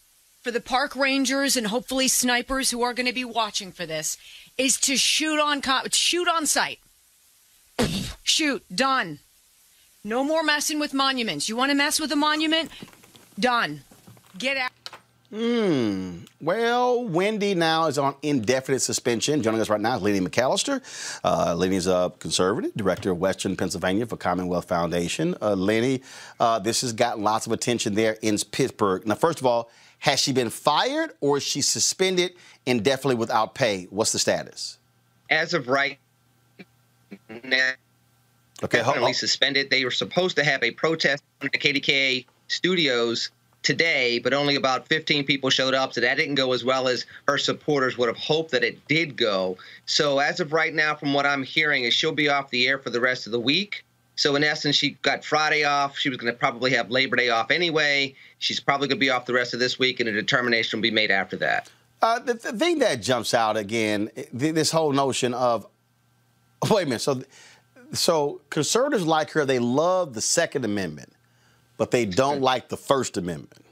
for the park rangers and hopefully snipers who are going to be watching for this is to shoot on shoot on site. shoot, done. No more messing with monuments. You want to mess with a monument? Done. Get out. Hmm. Well, Wendy now is on indefinite suspension. Joining us right now is Lenny McAllister. Uh, Lenny's a conservative, director of Western Pennsylvania for Commonwealth Foundation. Uh, Lenny, uh, this has gotten lots of attention there in Pittsburgh. Now, first of all, has she been fired or is she suspended indefinitely without pay? What's the status? As of right now, Okay, on. suspended. They were supposed to have a protest in the KDKA studios today, but only about 15 people showed up, so that didn't go as well as her supporters would have hoped that it did go. So as of right now, from what I'm hearing, is she'll be off the air for the rest of the week. So in essence, she got Friday off. She was going to probably have Labor Day off anyway. She's probably going to be off the rest of this week, and a determination will be made after that. Uh, the, the thing that jumps out again, th- this whole notion of, wait a minute, so, so conservatives like her, they love the Second Amendment, but they don't like the First Amendment.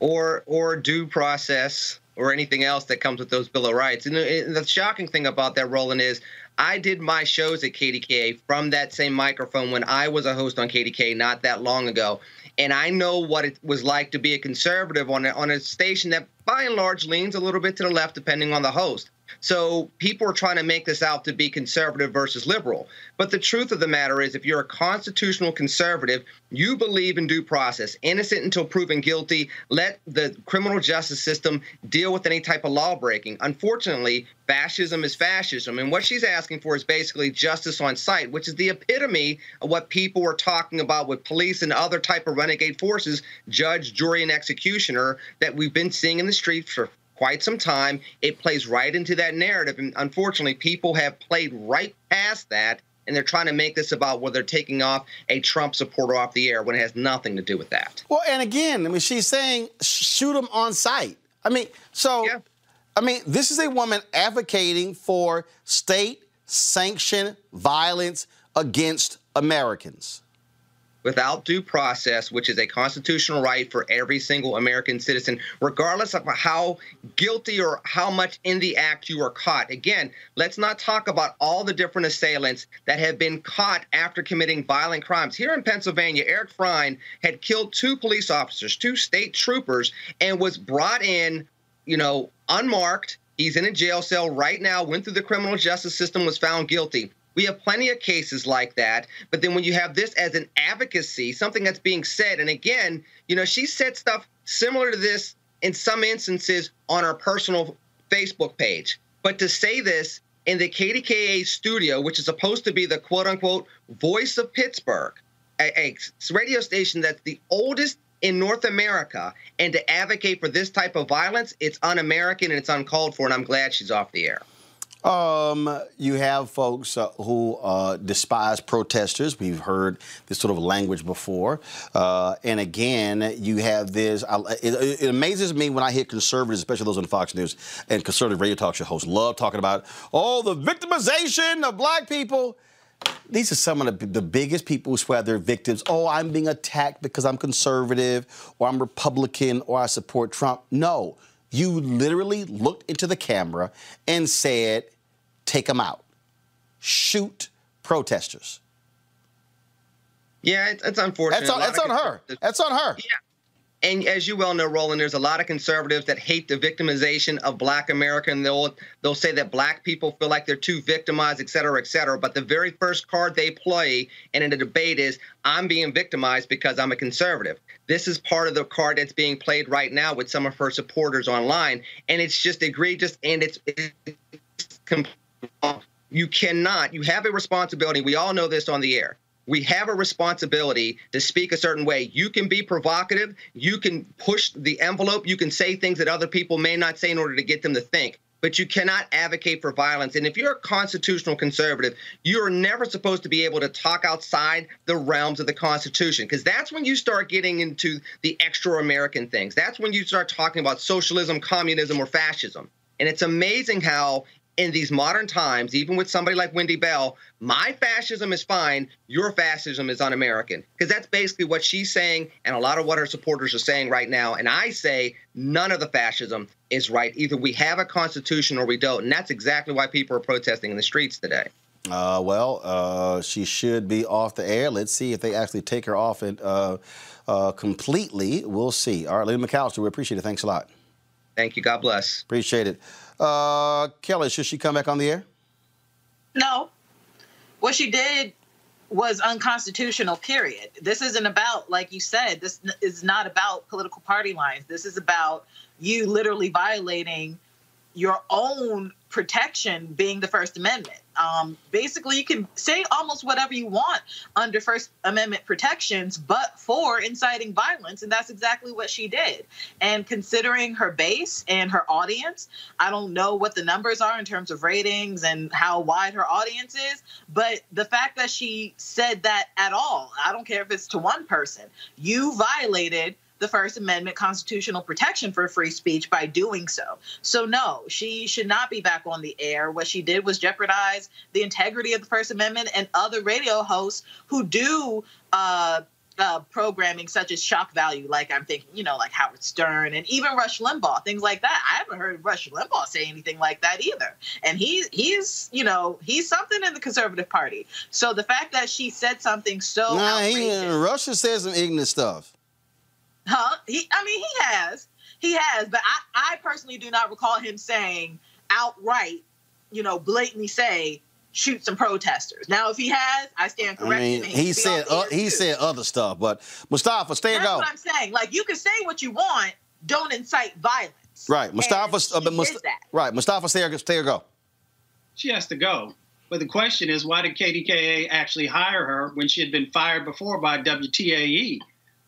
or or due process or anything else that comes with those Bill of Rights. And the, the shocking thing about that, Roland, is I did my shows at KDK from that same microphone when I was a host on KDK not that long ago. And I know what it was like to be a conservative on a, on a station that by and large leans a little bit to the left, depending on the host. So people are trying to make this out to be conservative versus liberal. But the truth of the matter is, if you're a constitutional conservative, you believe in due process, innocent until proven guilty. Let the criminal justice system deal with any type of law breaking. Unfortunately, fascism is fascism. And what she's asking for is basically justice on sight, which is the epitome of what people are talking about with police and other type of renegade forces, judge, jury, and executioner that we've been seeing in the streets for quite some time. It plays right into that narrative. And unfortunately, people have played right past that. And they're trying to make this about whether they're taking off a Trump supporter off the air when it has nothing to do with that. Well, and again, I mean, she's saying shoot them on sight. I mean, so, yeah. I mean, this is a woman advocating for state sanctioned violence against Americans. Without due process, which is a constitutional right for every single American citizen, regardless of how guilty or how much in the act you are caught. Again, let's not talk about all the different assailants that have been caught after committing violent crimes. Here in Pennsylvania, Eric Frein had killed two police officers, two state troopers, and was brought in, you know, unmarked. He's in a jail cell right now, went through the criminal justice system, was found guilty. We have plenty of cases like that. But then when you have this as an advocacy, something that's being said, and again, you know, she said stuff similar to this in some instances on her personal Facebook page. But to say this in the KDKA studio, which is supposed to be the quote unquote voice of Pittsburgh, a, radio station that's the oldest in North America, and to advocate for this type of violence, it's un American and it's uncalled for. And I'm glad she's off the air. Um, you have folks uh, who uh, despise protesters. We've heard this sort of language before. Uh, and again, you have this. I, it, it amazes me when I hear conservatives, especially those on Fox News and conservative radio talk show hosts, love talking about, oh, the victimization of black people. These are some of the, the biggest people who swear they're victims. Oh, I'm being attacked because I'm conservative or I'm Republican or I support Trump. No, you literally looked into the camera and said, take them out, shoot protesters. Yeah, it's, it's unfortunate. That's on, that's on her. That's on her. Yeah. And as you well know, Roland, there's a lot of conservatives that hate the victimization of Black America, and they'll they'll say that Black people feel like they're too victimized, et cetera, et cetera. But the very first card they play and in a debate is, "I'm being victimized because I'm a conservative." This is part of the card that's being played right now with some of her supporters online, and it's just egregious and it's, it's you cannot. You have a responsibility. We all know this on the air we have a responsibility to speak a certain way. You can be provocative, you can push the envelope, you can say things that other people may not say in order to get them to think. But you cannot advocate for violence. And if you're a constitutional conservative, you're never supposed to be able to talk outside the realms of the Constitution, because that's when you start getting into the extra American things. That's when you start talking about socialism, communism, or fascism. And it's amazing how in these modern times, even with somebody like Wendy Bell, my fascism is fine, your fascism is un American. Because that's basically what she's saying, and a lot of what her supporters are saying right now. And I say none of the fascism is right. Either we have a constitution or we don't. And that's exactly why people are protesting in the streets today. Uh, well, uh, she should be off the air. Let's see if they actually take her off it uh, uh, completely. We'll see. All right, Lenny McAllister, we appreciate it. Thanks a lot. Thank you. God bless. Appreciate it. Uh, Kelly, should she come back on the air? No. What she did was unconstitutional, period. This isn't about, like you said, this is not about political party lines. This is about you literally violating your own protection being the First Amendment. Um, basically, you can say almost whatever you want under First Amendment protections, but for inciting violence. And that's exactly what she did. And considering her base and her audience, I don't know what the numbers are in terms of ratings and how wide her audience is, but the fact that she said that at all, I don't care if it's to one person, you violated the First Amendment constitutional protection for free speech by doing so. So, no, she should not be back on the air. What she did was jeopardize the integrity of the First Amendment and other radio hosts who do. Uh, uh, programming such as shock value, like I'm thinking, you know, like Howard Stern and even Rush Limbaugh, things like that. I haven't heard Rush Limbaugh say anything like that either. And he he's you know he's something in the conservative party. So the fact that she said something so nah, he, Russia says some ignorant stuff. Huh? He, I mean, he has. He has, but I, I personally do not recall him saying outright, you know, blatantly say, shoot some protesters. Now, if he has, I stand corrected. I mean, he, said uh, he said other stuff, but Mustafa, stay That's go. what I'm saying. Like, you can say what you want, don't incite violence. Right, Mustafa. Uh, but Must- right, Mustafa, stay or, stay or go. She has to go. But the question is, why did KDKA actually hire her when she had been fired before by WTAE?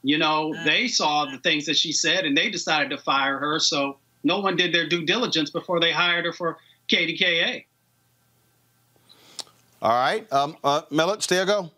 You know, Mm. they saw the things that she said and they decided to fire her. So no one did their due diligence before they hired her for KDKA. All right, um, uh, Millet, stay or go.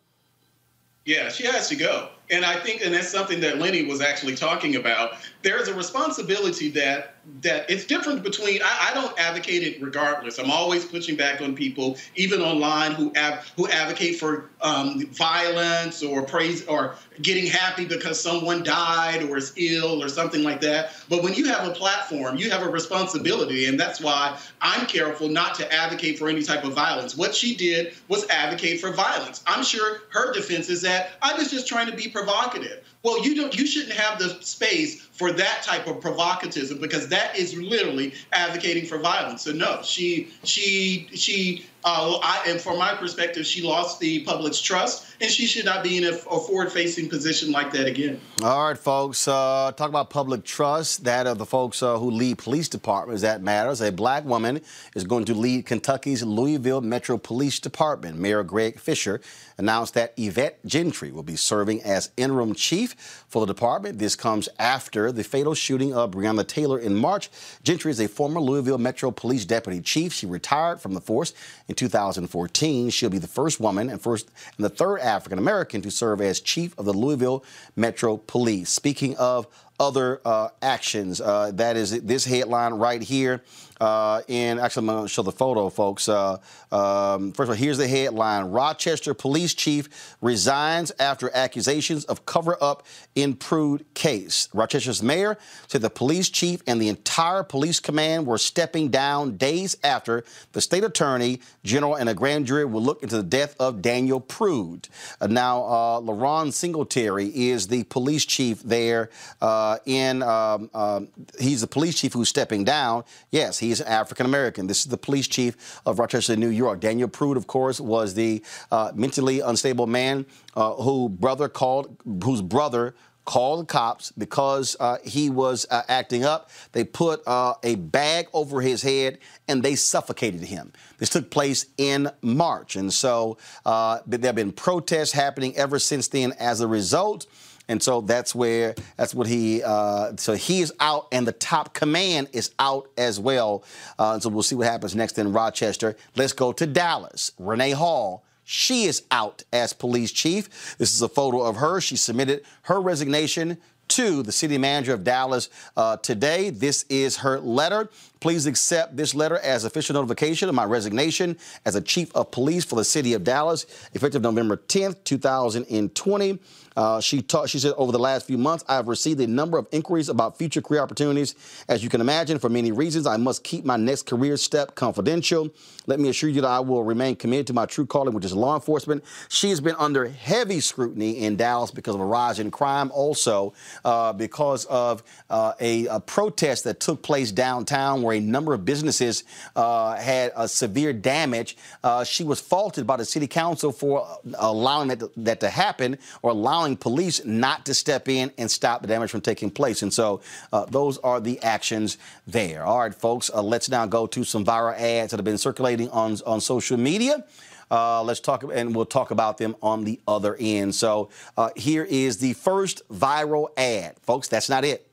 Yeah, she has to go. And I think, and that's something that Lenny was actually talking about. There's a responsibility that that it's different between. I, I don't advocate it regardless. I'm always pushing back on people, even online, who av- who advocate for um, violence or praise or getting happy because someone died or is ill or something like that. But when you have a platform, you have a responsibility, and that's why I'm careful not to advocate for any type of violence. What she did was advocate for violence. I'm sure her defense is that I was just trying to be provocative. Well, you don't. You shouldn't have the space for that type of provocativism because that is literally advocating for violence. So no, she she she. Uh, I, and from my perspective, she lost the public's trust, and she should not be in a, a forward-facing position like that again. All right, folks. Uh, talk about public trust. That of the folks uh, who lead police departments. That matters. A black woman is going to lead Kentucky's Louisville Metro Police Department. Mayor Greg Fisher announced that Yvette Gentry will be serving as interim chief for the department. This comes after the fatal shooting of Breonna Taylor in March. Gentry is a former Louisville Metro Police deputy chief. She retired from the force in 2014. She'll be the first woman and first and the third African American to serve as chief of the Louisville Metro Police. Speaking of other uh, actions, uh, that is this headline right here. Uh, and actually, I'm going to show the photo, folks. Uh, um, first of all, here's the headline Rochester police chief resigns after accusations of cover up in Prude case. Rochester's mayor said the police chief and the entire police command were stepping down days after the state attorney general and a grand jury will look into the death of Daniel Prude. Uh, now, uh, LaRon Singletary is the police chief there uh, in, um, um, he's the police chief who's stepping down. Yes, He's an African American. This is the police chief of Rochester, New York. Daniel Prude, of course, was the uh, mentally unstable man uh, who brother called, whose brother called the cops because uh, he was uh, acting up. They put uh, a bag over his head and they suffocated him. This took place in March, and so uh, there have been protests happening ever since then. As a result. And so that's where that's what he. Uh, so he is out, and the top command is out as well. Uh, so we'll see what happens next in Rochester. Let's go to Dallas. Renee Hall. She is out as police chief. This is a photo of her. She submitted her resignation to the city manager of Dallas uh, today. This is her letter. Please accept this letter as official notification of my resignation as a chief of police for the city of Dallas, effective November 10th, 2020. Uh, she taught. She said, over the last few months, I've received a number of inquiries about future career opportunities. As you can imagine, for many reasons, I must keep my next career step confidential. Let me assure you that I will remain committed to my true calling, which is law enforcement. She has been under heavy scrutiny in Dallas because of a rise in crime, also uh, because of uh, a, a, protest that took place downtown where a number of businesses uh, had a severe damage. Uh, she was faulted by the city council for allowing that to, that to happen or allowing police not to step in and stop the damage from taking place. And so uh, those are the actions there. All right, folks, uh, let's now go to some viral ads that have been circulating on, on social media. Uh, let's talk, and we'll talk about them on the other end. So uh, here is the first viral ad. Folks, that's not it.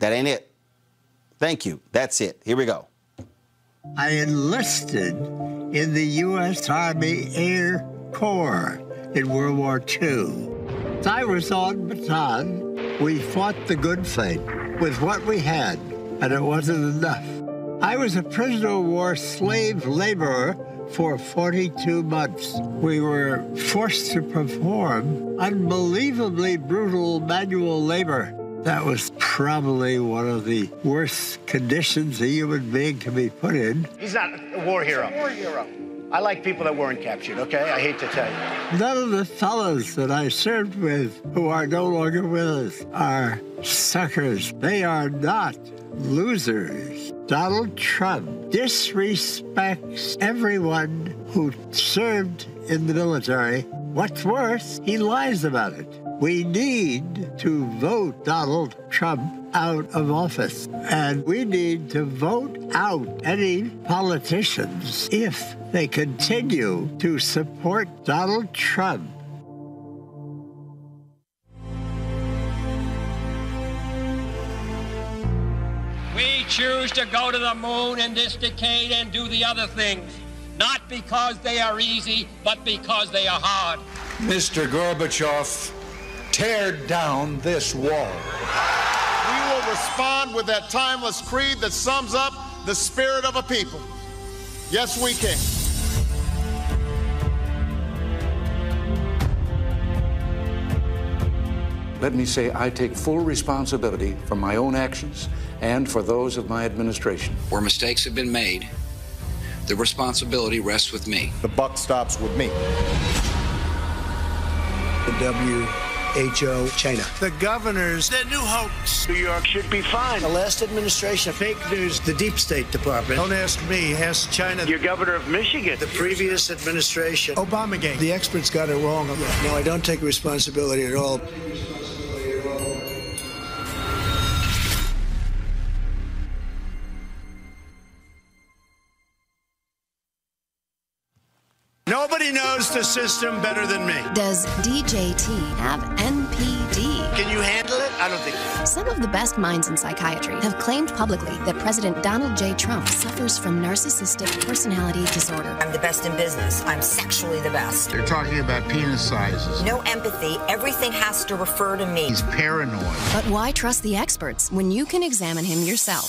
That ain't it. Thank you. That's it. Here we go. I enlisted in the U.S. Army Air Corps in World War II. Was on Bataan. We fought the good fight with what we had, and it wasn't enough. I was a prisoner of war slave laborer for 42 months. We were forced to perform unbelievably brutal manual labor. That was probably one of the worst conditions a human being can be put in. He's not a war hero. A war hero. I like people that weren't captured, okay? I hate to tell you. None of the fellows that I served with who are no longer with us are suckers. They are not losers. Donald Trump disrespects everyone who served in the military. What's worse, he lies about it. We need to vote Donald Trump out of office. And we need to vote out any politicians if they continue to support Donald Trump. We choose to go to the moon in this decade and do the other things, not because they are easy, but because they are hard. Mr. Gorbachev, tear down this wall. We will respond with that timeless creed that sums up the spirit of a people. Yes, we can. Let me say I take full responsibility for my own actions and for those of my administration. Where mistakes have been made, the responsibility rests with me. The buck stops with me. The W WHO, China. The governors, the new hoax. New York should be fine. The last administration, fake news. The deep state department. Don't ask me, ask China. Your governor of Michigan. The previous administration. Obama Obamagate. The experts got it wrong. No, I don't take responsibility at all. Knows the system better than me. Does DJT have NPD? Can you handle it? I don't think so. Some of the best minds in psychiatry have claimed publicly that President Donald J. Trump suffers from narcissistic personality disorder. I'm the best in business. I'm sexually the best. They're talking about penis sizes. No empathy. Everything has to refer to me. He's paranoid. But why trust the experts when you can examine him yourself?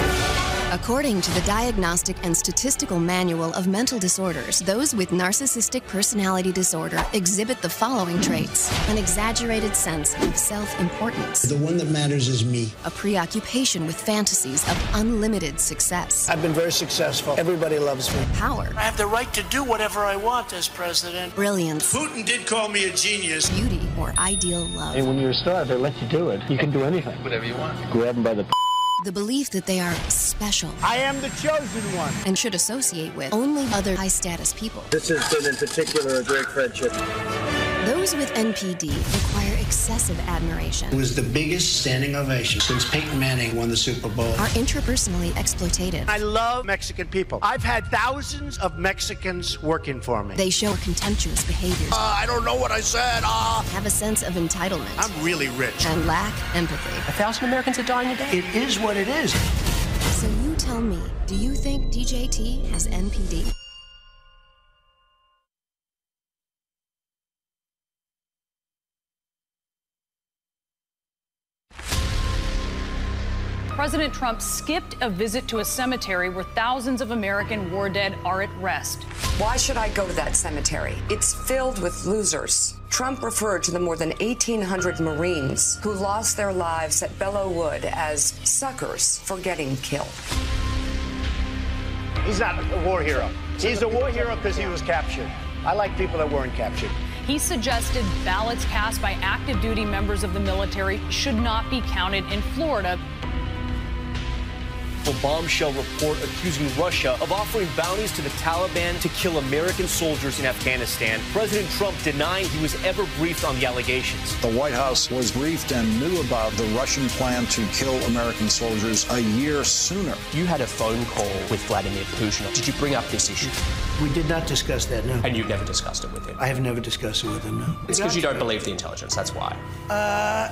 According to the Diagnostic and Statistical Manual of Mental Disorders, those with narcissistic personality disorder exhibit the following traits an exaggerated sense of self importance, The one that matters is me. a preoccupation with fantasies of unlimited success, I've been very successful. Everybody loves me. power, I have the right to do whatever I want as president. brilliance, Putin did call me a genius. beauty, or ideal love. And when you're a star, they let you do it. You can do anything. Whatever you want. Grab them by the. The belief that they are special I am the chosen one. and should associate with only other high status people. This has been, in particular, a great friendship. Those with NPD require excessive admiration, It was the biggest standing ovation since Peyton Manning won the Super Bowl. are interpersonally exploitative. I love Mexican people. I've had thousands of Mexicans working for me. They show contemptuous behaviors, Uh, I don't know what I said. Uh, have a sense of entitlement, I'm really rich. and lack empathy. A thousand Americans are dying a day. It is what it is. So you tell me, do you think DJT has NPD? President Trump skipped a visit to a cemetery where thousands of American war dead are at rest. Why should I go to that cemetery? It's filled with losers. Trump referred to the more than 1,800 Marines who lost their lives at Belleau Wood as suckers for getting killed. He's not a war hero. He's a war hero because he was captured. I like people that weren't captured. He suggested ballots cast by active duty members of the military should not be counted in Florida. A bombshell report accusing Russia of offering bounties to the Taliban to kill American soldiers in Afghanistan. President Trump denying he was ever briefed on the allegations. The White House was briefed and knew about the Russian plan to kill American soldiers a year sooner. You had a phone call with Vladimir Putin. Did you bring up this issue? We did not discuss that, no. And you've never discussed it with him? I have never discussed it with him, no. It's because you don't believe the intelligence, that's why. Uh,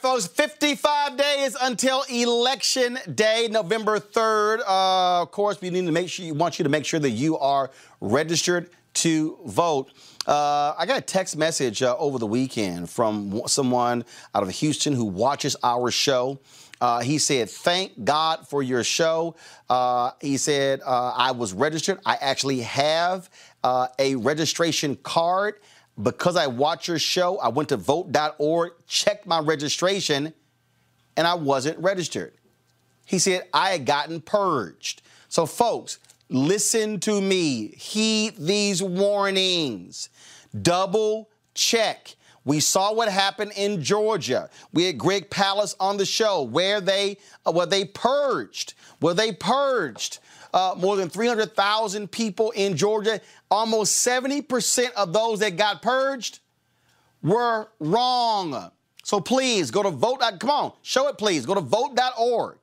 folks, 55 days until election day, November 3rd. Uh, of course, we need to make sure you want you to make sure that you are registered to vote. Uh, I got a text message uh, over the weekend from someone out of Houston who watches our show. Uh, he said, Thank God for your show. Uh, he said, uh, I was registered. I actually have uh, a registration card. Because I watch your show, I went to vote.org, checked my registration, and I wasn't registered. He said, I had gotten purged. So, folks, listen to me. Heed these warnings. Double check. We saw what happened in Georgia. We had Greg Palast on the show where they uh, where they purged, where they purged uh, more than 300,000 people in Georgia. Almost 70% of those that got purged were wrong. So please go to vote. Come on, show it, please. Go to vote.org.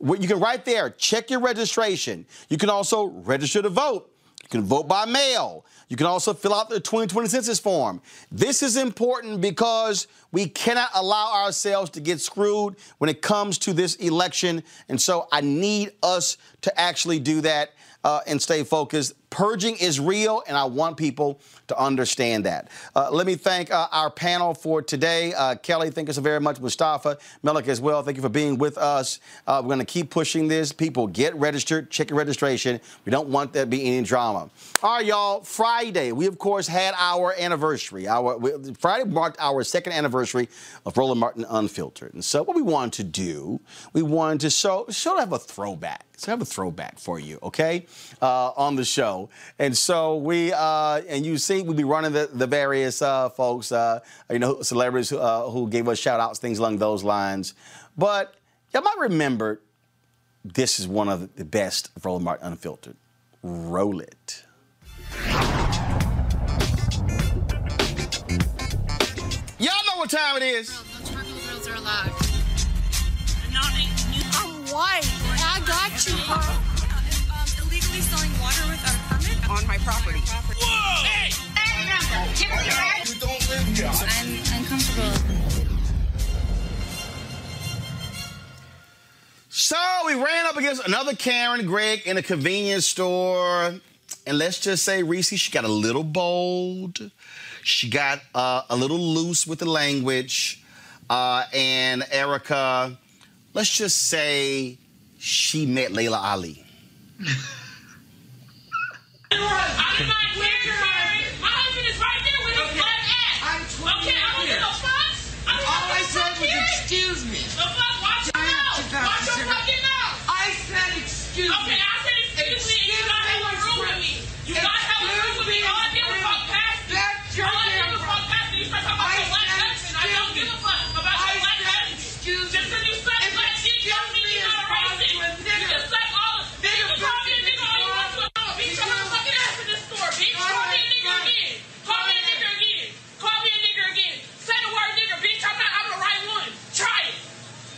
You can right there check your registration. You can also register to vote. You can vote by mail. You can also fill out the 2020 census form. This is important because we cannot allow ourselves to get screwed when it comes to this election. And so I need us to actually do that uh, and stay focused. Purging is real, and I want people to understand that. Uh, let me thank uh, our panel for today. Uh, Kelly, thank you so very much. Mustafa, Melik as well, thank you for being with us. Uh, we're going to keep pushing this. People, get registered, check your registration. We don't want there to be any drama. All right, y'all, Friday, we of course had our anniversary. Our we, Friday marked our second anniversary of Roland Martin Unfiltered. And so what we wanted to do, we wanted to show, show have a throwback. So have a throwback for you, okay, uh, on the show. And so we, uh, and you see, we'll be running the, the various uh, folks, uh, you know, celebrities who, uh, who gave us shout outs, things along those lines. But y'all might remember this is one of the best of Roland Martin Unfiltered. Roll it. Y'all know what time it is. No charcoal grills are allowed. I'm white. I got you, bro. Illegally selling water without a permit On my property. Whoa! Hey! You don't live here. I'm uncomfortable. So we ran up against another Karen Greg in a convenience store. And let's just say Reese, she got a little bold. She got uh, a little loose with the language. Uh, and Erica, let's just say she met Laila Ali. I'm not. My husband is right there with his black ass. Okay, I don't give no fucks. I don't All I said was here. excuse me. The fuck? Watch your mouth. Watch your fucking mouth. I said excuse me. Okay, I said excuse me, and you got hella room with me. You got hella room with me. All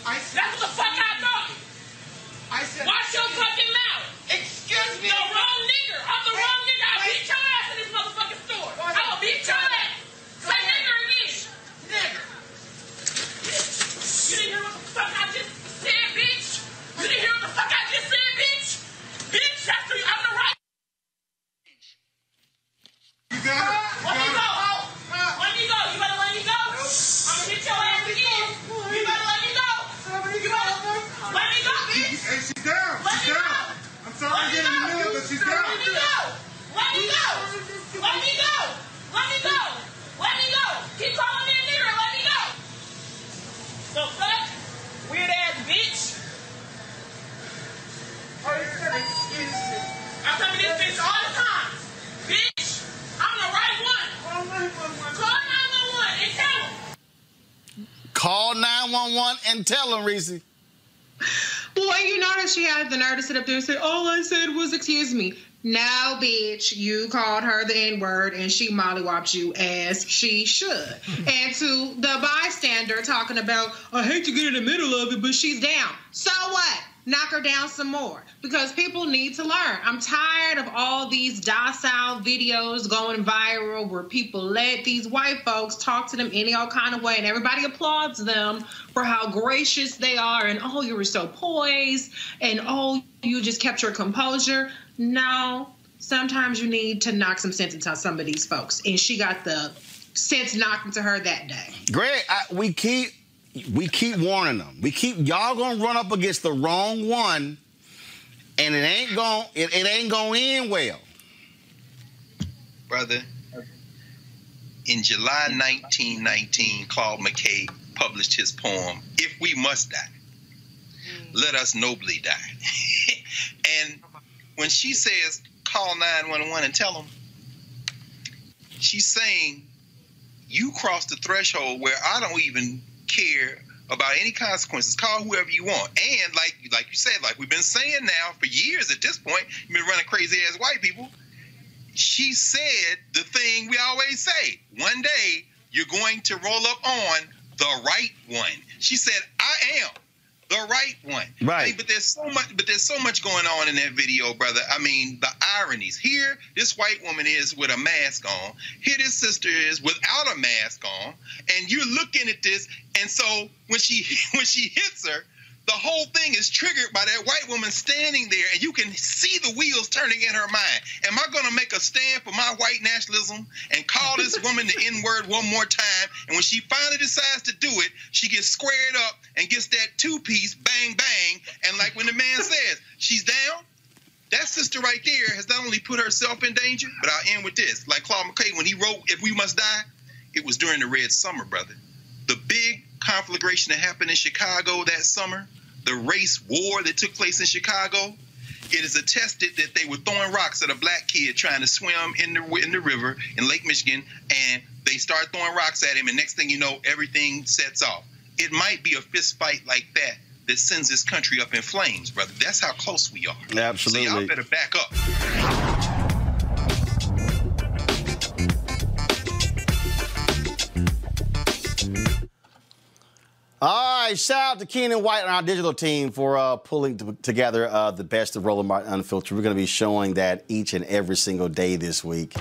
I said, That's what the fuck I thought. I said, "Watch your fucking mouth. Excuse me. The wrong nigger. I'm the wait, wrong nigger. I'll beat your ass in this motherfucking store. I'll beat your ass. And tell them, Reese. Boy, you notice she had the nerve to sit up there and say, All I said was, Excuse me. Now, bitch, you called her the N word and she mollywopped you as she should. Hmm. and to the bystander talking about, I hate to get in the middle of it, but she's down. So what? Knock her down some more because people need to learn. I'm tired of all these docile videos going viral where people let these white folks talk to them any old kind of way and everybody applauds them for how gracious they are and oh, you were so poised and oh, you just kept your composure. No, sometimes you need to knock some sense into some of these folks. And she got the sense knocked into her that day. Greg, I, we keep we keep warning them. We keep y'all gonna run up against the wrong one, and it ain't going it, it ain't gonna end well. brother. In July 1919, Claude McKay published his poem, If We Must Die, mm. Let Us Nobly Die. and when she says, call 911 and tell them, she's saying, you crossed the threshold where I don't even care about any consequences. Call whoever you want. And like like you said, like we've been saying now for years at this point, you've been running crazy ass white people she said the thing we always say one day you're going to roll up on the right one she said i am the right one. Right. Mean, but there's so much but there's so much going on in that video brother. I mean the ironies. Here this white woman is with a mask on. Here this sister is without a mask on. And you're looking at this and so when she when she hits her the whole thing is triggered by that white woman standing there, and you can see the wheels turning in her mind. Am I going to make a stand for my white nationalism and call this woman the N word one more time? And when she finally decides to do it, she gets squared up and gets that two piece bang bang. And like when the man says she's down, that sister right there has not only put herself in danger, but I'll end with this. Like Claude McKay, when he wrote If We Must Die, it was during the Red Summer, brother. The big conflagration that happened in Chicago that summer, the race war that took place in Chicago, it is attested that they were throwing rocks at a black kid trying to swim in the in the river in Lake Michigan, and they start throwing rocks at him, and next thing you know, everything sets off. It might be a fist fight like that that sends this country up in flames, brother. That's how close we are. Absolutely. So y'all better back up. All right, shout out to Keenan White and our digital team for uh, pulling t- together uh, the best of Roland Martin Unfiltered. We're going to be showing that each and every single day this week,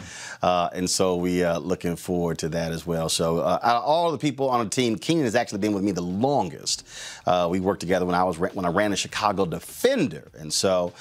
uh, and so we uh, looking forward to that as well. So, uh, out of all the people on the team, Keenan has actually been with me the longest. Uh, we worked together when I was when I ran the Chicago Defender, and so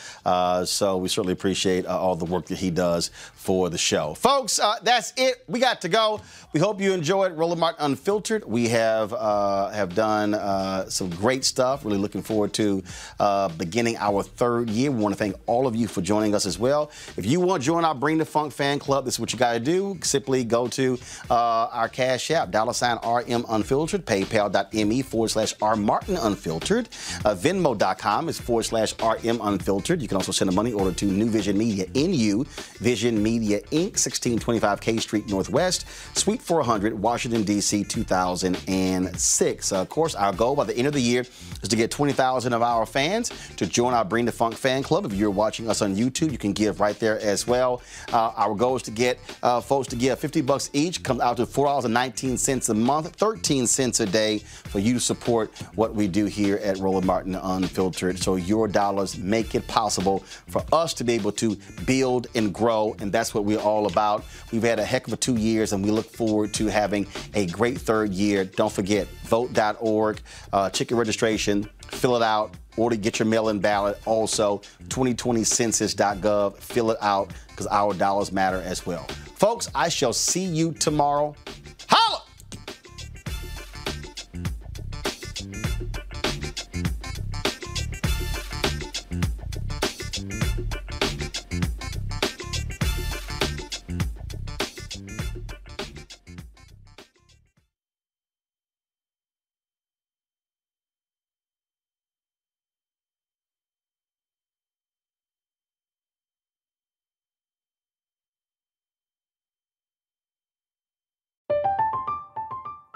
so we certainly appreciate all the work that he does for the show, folks. That's it. We got to go. We hope you enjoyed Roland Martin Unfiltered. We have have done uh, some great stuff. Really looking forward to uh, beginning our third year. We want to thank all of you for joining us as well. If you want to join our Bring the Funk fan club, this is what you got to do. Simply go to uh, our Cash App, dollar sign RM Unfiltered, PayPal.me forward slash R Martin Unfiltered, uh, Venmo.com is forward slash RM Unfiltered. You can also send a money order to New Vision Media, NU Vision Media Inc., 1625 K Street Northwest, Suite 400, Washington, D.C., 2006. Uh, course, our goal by the end of the year is to get 20,000 of our fans to join our Bring the Funk fan club. If you're watching us on YouTube, you can give right there as well. Uh, our goal is to get uh, folks to give 50 bucks each, comes out to $4.19 a month, 13 cents a day for you to support what we do here at Roland Martin Unfiltered. So your dollars make it possible for us to be able to build and grow, and that's what we're all about. We've had a heck of a two years, and we look forward to having a great third year. Don't forget, vote.org, uh, ticket registration, fill it out, order, get your mail-in ballot. Also, 2020census.gov, fill it out because our dollars matter as well. Folks, I shall see you tomorrow. Holla!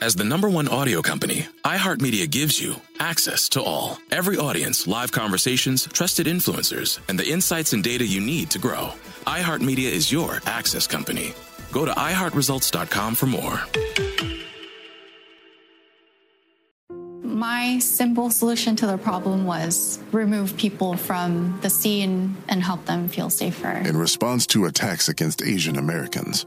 As the number one audio company, iHeartMedia gives you access to all. Every audience, live conversations, trusted influencers, and the insights and data you need to grow. iHeartMedia is your access company. Go to iHeartResults.com for more. My simple solution to the problem was remove people from the scene and help them feel safer. In response to attacks against Asian Americans,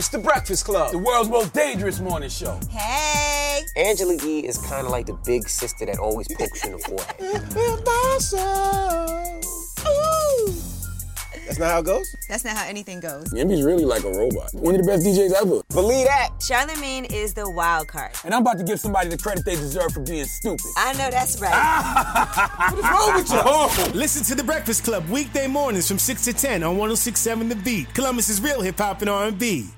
It's the Breakfast Club, the world's most dangerous morning show. Hey! Angela Yee is kind of like the big sister that always pokes you in the forehead. That's not how it goes? That's not how anything goes. Yemi's really like a robot. One of the best DJs ever. Believe that. Charlemagne is the wild card. And I'm about to give somebody the credit they deserve for being stupid. I know that's right. what is wrong with you? Oh. Listen to The Breakfast Club weekday mornings from 6 to 10 on 1067 The Beat. Columbus's real hip hop and R&B.